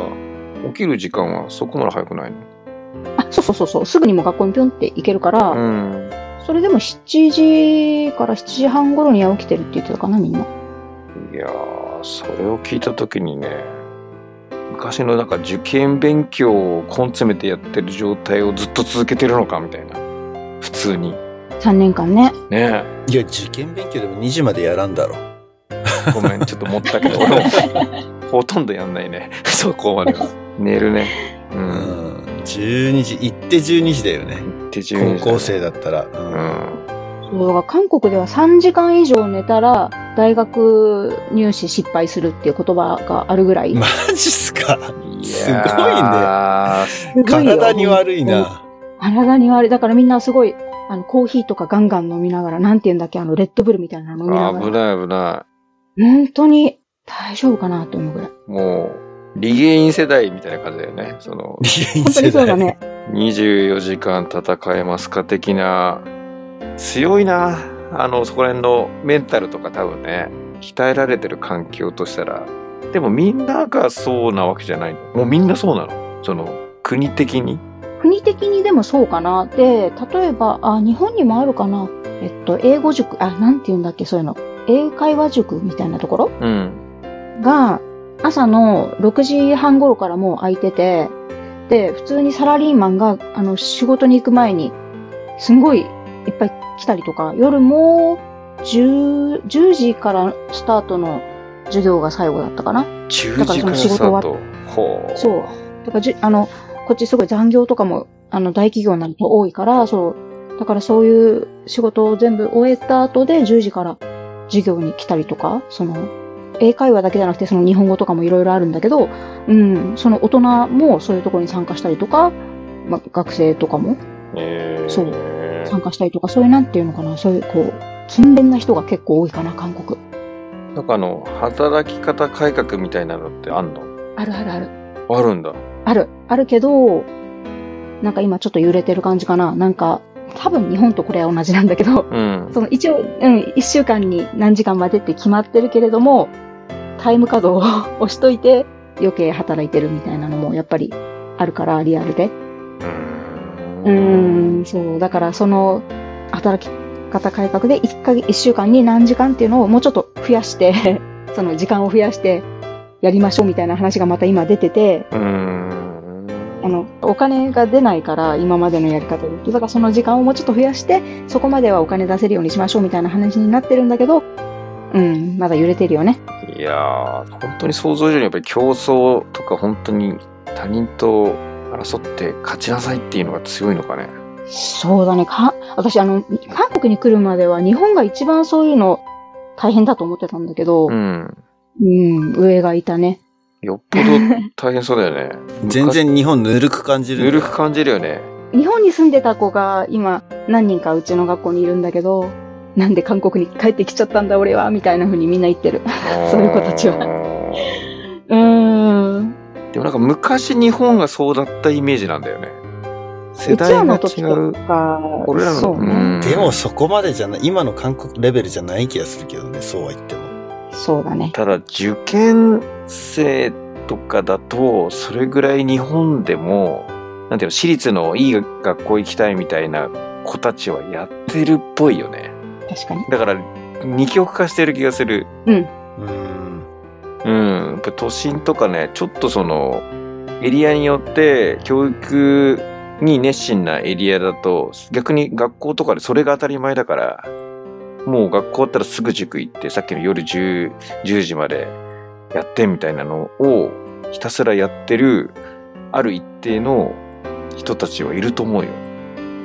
S2: 起きる時間はそこまで早くないの？
S3: あ、そうそうそうそう、すぐにも学校にぴょんって行けるから、
S2: うん。
S3: それでも7時から7時半頃には起きてるって言ってたかな、みんな。
S2: いやー、それを聞いたときにね、昔のなんか受験勉強を根詰めてやってる状態をずっと続けてるのかみたいな。普通に。
S3: 3年間ね。
S2: ね
S1: いや、受験勉強でも2時までやらんだろ。
S2: え。ごめん、ちょっと思ったけど、俺も ほとんどやんないね。そこまでは。寝るね。う。
S1: うんん。12時、行って12時だよね。
S2: 手順
S1: 高校生だったら。う。
S2: うんん。
S3: そう韓国では3時間以上寝たら、大学入試失敗するっていう言葉があるぐらい。
S1: マジっすか？
S2: い
S1: すごいね体に悪い。な。
S3: 体に悪い。だからみんなすごい、あの、コーヒーとかガンガン飲みながら、なんて言うんだっけ、あの、レッドブルみたいなの飲みながら。
S2: 危ない危な
S3: 本当に大丈夫かなと思うぐらい。
S2: もう、リゲイン世代みたいな感じだよね。その、
S3: 本当にそうだね。
S2: 24時間戦えますか的な、強いな。あの、そこら辺のメンタルとか多分ね、鍛えられてる環境としたら。でもみんながそうなわけじゃないの。もうみんなそうなの。その、国的に？
S3: 国的にでもそうかな。で、例えば、あ、日本にもあるかな。えっと、英語塾、あ、なんて言うんだっけ、そういうの。英会話塾みたいなところ？
S2: うん。
S3: が、朝の6時半頃からもう空いてて、で、普通にサラリーマンが、あの、仕事に行く前に、すんごいいっぱい来たりとか、夜も10、10時からスタートの授業が最後だったかな。
S2: 10
S3: だからその
S2: 時から
S3: 仕事終わっ
S2: スタート。ほう。
S3: そう。だからじゅ、あの、こっちすごい残業とかも、あの、大企業になると多いから、そう。だからそういう仕事を全部終えた後で10時から授業に来たりとか、その、英会話だけじゃなくてその日本語とかもいろいろあるんだけど、うん、その大人もそういうところに参加したりとか、まあ、学生とかも
S2: えー、
S3: そう参加したりとか、そういうなんていうのかな、そういうこう、勤勉な人が結構多いかな、韓国。
S2: なんかあの、働き方改革みたいなのってあんの？
S3: あるあるある。
S2: あるんだ。
S3: ある。あるけど、なんか今ちょっと揺れてる感じかな。なんか、多分日本とこれは同じなんだけど、
S2: うん。
S3: その一応、うん、一週間に何時間までって決まってるけれども、タイム稼働を押しといて余計働いてるみたいなのもやっぱりあるから、リアルで。うーん、そう。だからその働き方改革で1ヶ月、1週間に何時間っていうのをもうちょっと増やして、その時間を増やしてやりましょうみたいな話がまた今出てて。あの、お金が出ないから、今までのやり方で。だからその時間をもうちょっと増やして、そこまではお金出せるようにしましょうみたいな話になってるんだけど、うん、まだ揺れてるよね。
S2: いやー、本当に想像以上にやっぱり競争とか本当に他人と争って勝ちなさいっていうのが強いのかね？
S3: そうだね。か、私あの、韓国に来るまでは日本が一番そういうの大変だと思ってたんだけど、
S2: う
S3: うん、
S2: ん。
S3: 上がいたね。
S2: よっぽど大変そうだよね。
S1: 全然日本ぬるく感じる。
S2: ぬるく感じるよね。
S3: 日本に住んでた子が今何人かうちの学校にいるんだけど、なんで韓国に帰ってきちゃったんだ俺は、みたいな風にみんな言ってる。そういう子たちは うーん。
S2: でもなんか昔日本がそうだったイメージなんだよね。世代が違う。
S3: か、
S2: 俺らの
S3: そうね。
S2: うん
S1: でもそこまでじゃない、今の韓国レベルじゃない気がするけどね、そうは言っても。
S3: そうだね。
S2: ただ受験生とかだと、それぐらい日本でも、なんていうの、私立のいい学校行きたいみたいな子たちはやってるっぽいよね。
S3: 確かに。
S2: だから、二極化してる気がする。
S1: うーん。
S2: うん。やっぱ都心とかね、ちょっとその、エリアによって教育に熱心なエリアだと、逆に学校とかでそれが当たり前だから、もう学校だったらすぐ塾行って、さっきの夜 10, 10時までやってみたいなのをひたすらやってる、ある一定の人たちはいると思うよ。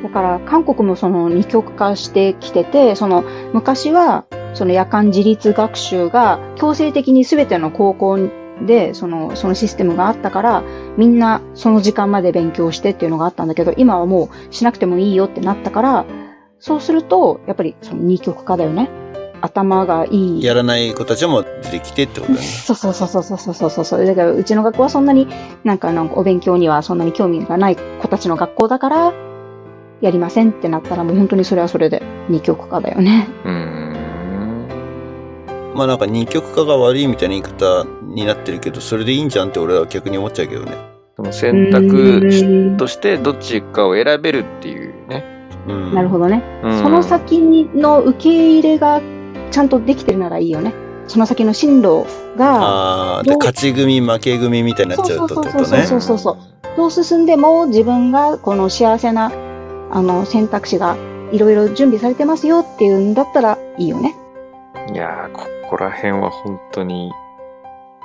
S3: だから、韓国もその二極化してきてて、その昔は、その夜間自立学習が強制的に全ての高校で、その、そのシステムがあったから、みんなその時間まで勉強してっていうのがあったんだけど、今はもうしなくてもいいよってなったから、そうすると、やっぱりその二極化だよね。頭がいい。
S1: やらない子たちも出てきてってことだね。
S3: そうそうそうそうそうそうそう。だからうちの学校はそんなに、なんかなんかお勉強にはそんなに興味がない子たちの学校だから、やりませんってなったらもう本当にそれはそれで二極化だよね。
S2: うん。
S1: まあなんか二極化が悪いみたいな言い方になってるけど、それでいいんじゃんって俺は逆に思っちゃうけどね。
S2: その選択としてどっちかを選べるっていうね。
S1: うん。
S3: なるほどね。
S2: うん
S3: その先の受け入れがちゃんとできてるならいいよね。その先の進路が、
S1: ああ、勝ち組、負け組みたいになっちゃうとってことね。
S3: そうそうそうどう進んでも自分がこの幸せな、あの、選択肢がいろいろ準備されてますよっていうんだったらいいよね。
S2: いやー、ここら辺は本当に、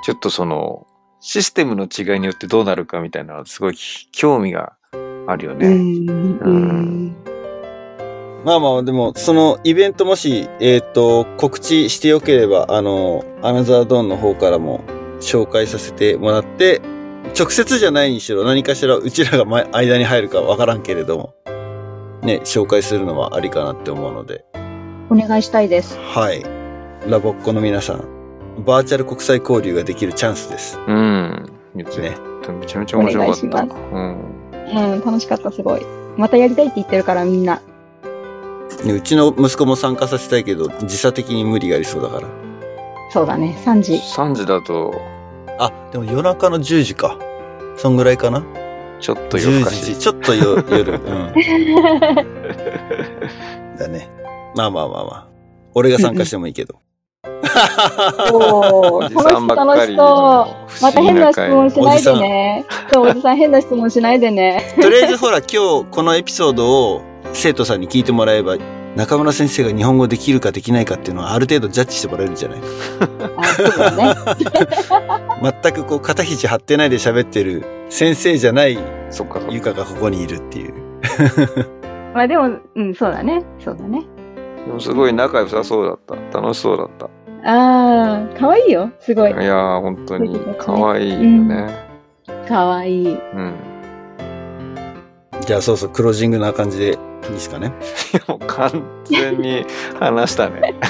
S2: ちょっとその、システムの違いによってどうなるかみたいなのはすごい興味があるよね。
S3: うん。うん。
S1: まあまあ、でも、そのイベントもし、えっ、と、告知してよければ、あの、アナザードーンの方からも紹介させてもらって、直接じゃないにしろ何かしらうちらが前間に入るかわからんけれども、ね、紹介するのはありかなって思うので、
S3: お願いしたいです。
S1: はい。ラボっ子の皆さん、バーチャル国際交流ができるチャンスです。
S2: うん。めちゃ
S1: ね
S2: めちゃめちゃ面白かった。
S3: お願いし
S2: うん。
S3: うん、楽しかった、すごい。またやりたいって言ってるから、みんな。
S1: ねうちの息子も参加させたいけど、時差的に無理がありそうだから。
S3: そうだね、3時。
S2: 3時だと、
S1: あ、でも夜中の10時か。そんぐらいかな？
S2: ちょっと夜
S1: 10
S2: 更かし
S1: 時。ちょっとよ夜。うん。だね。まあまあまあまあ。俺が参加してもいいけど。
S3: おー
S2: おじさんばっかり
S3: 楽しそう。また変な質問しないでね。そう、おじさん変な質問しないでね。
S1: とりあえずほら、今日このエピソードを生徒さんに聞いてもらえば、中村先生が日本語できるかできないかっていうのはある程度ジャッジしてもらえるんじゃない？
S3: あ、そうだね。
S1: 全くこう肩肘張ってないで喋ってる先生じゃない
S2: そっかそっか。
S1: ゆかがここにいるっていう。
S3: まあでも、うん、そうだね。そうだね。
S2: でもすごい仲良さそうだった。楽しそうだった。
S3: あー、かわいいよ。すごい
S2: い。やー、本当に可愛いよね。
S3: かわいい。
S2: うん。
S1: じゃあそうそう、クロージングな感じでいいですかね？
S2: もう完全に話したね。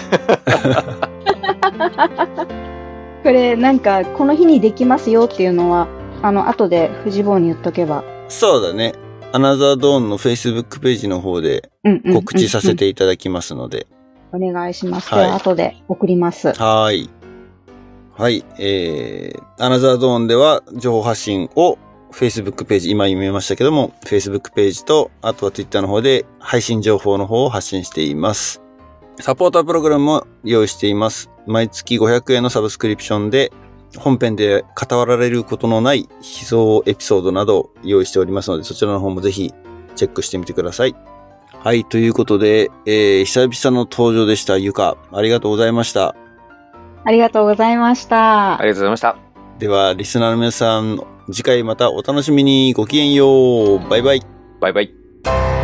S3: これ、なんか、この日にできますよっていうのは、あの、後で藤坊に言っとけば。
S1: そうだね。アナザードーンの Facebook ページの方で告知させていただきますので。
S3: お願いします。
S1: はい
S3: では後で送ります。
S1: はーい。はい。えー、アナザードーンでは情報発信を Facebook ページ、今読みましたけども、Facebook ページと、あとは Twitter の方で配信情報の方を発信しています。サポータープログラムも用意しています。毎月500円のサブスクリプションで、本編で語られることのない秘蔵エピソードなどを用意しておりますので、そちらの方もぜひチェックしてみてください。はい。ということで、えー、久々の登場でした。ゆか、ありがとうございました。
S3: ありがとうございました。
S2: ありがとうございました。
S1: では、リスナーの皆さん、次回またお楽しみに。ごきげんよう。バイバイ。
S2: バイバイ。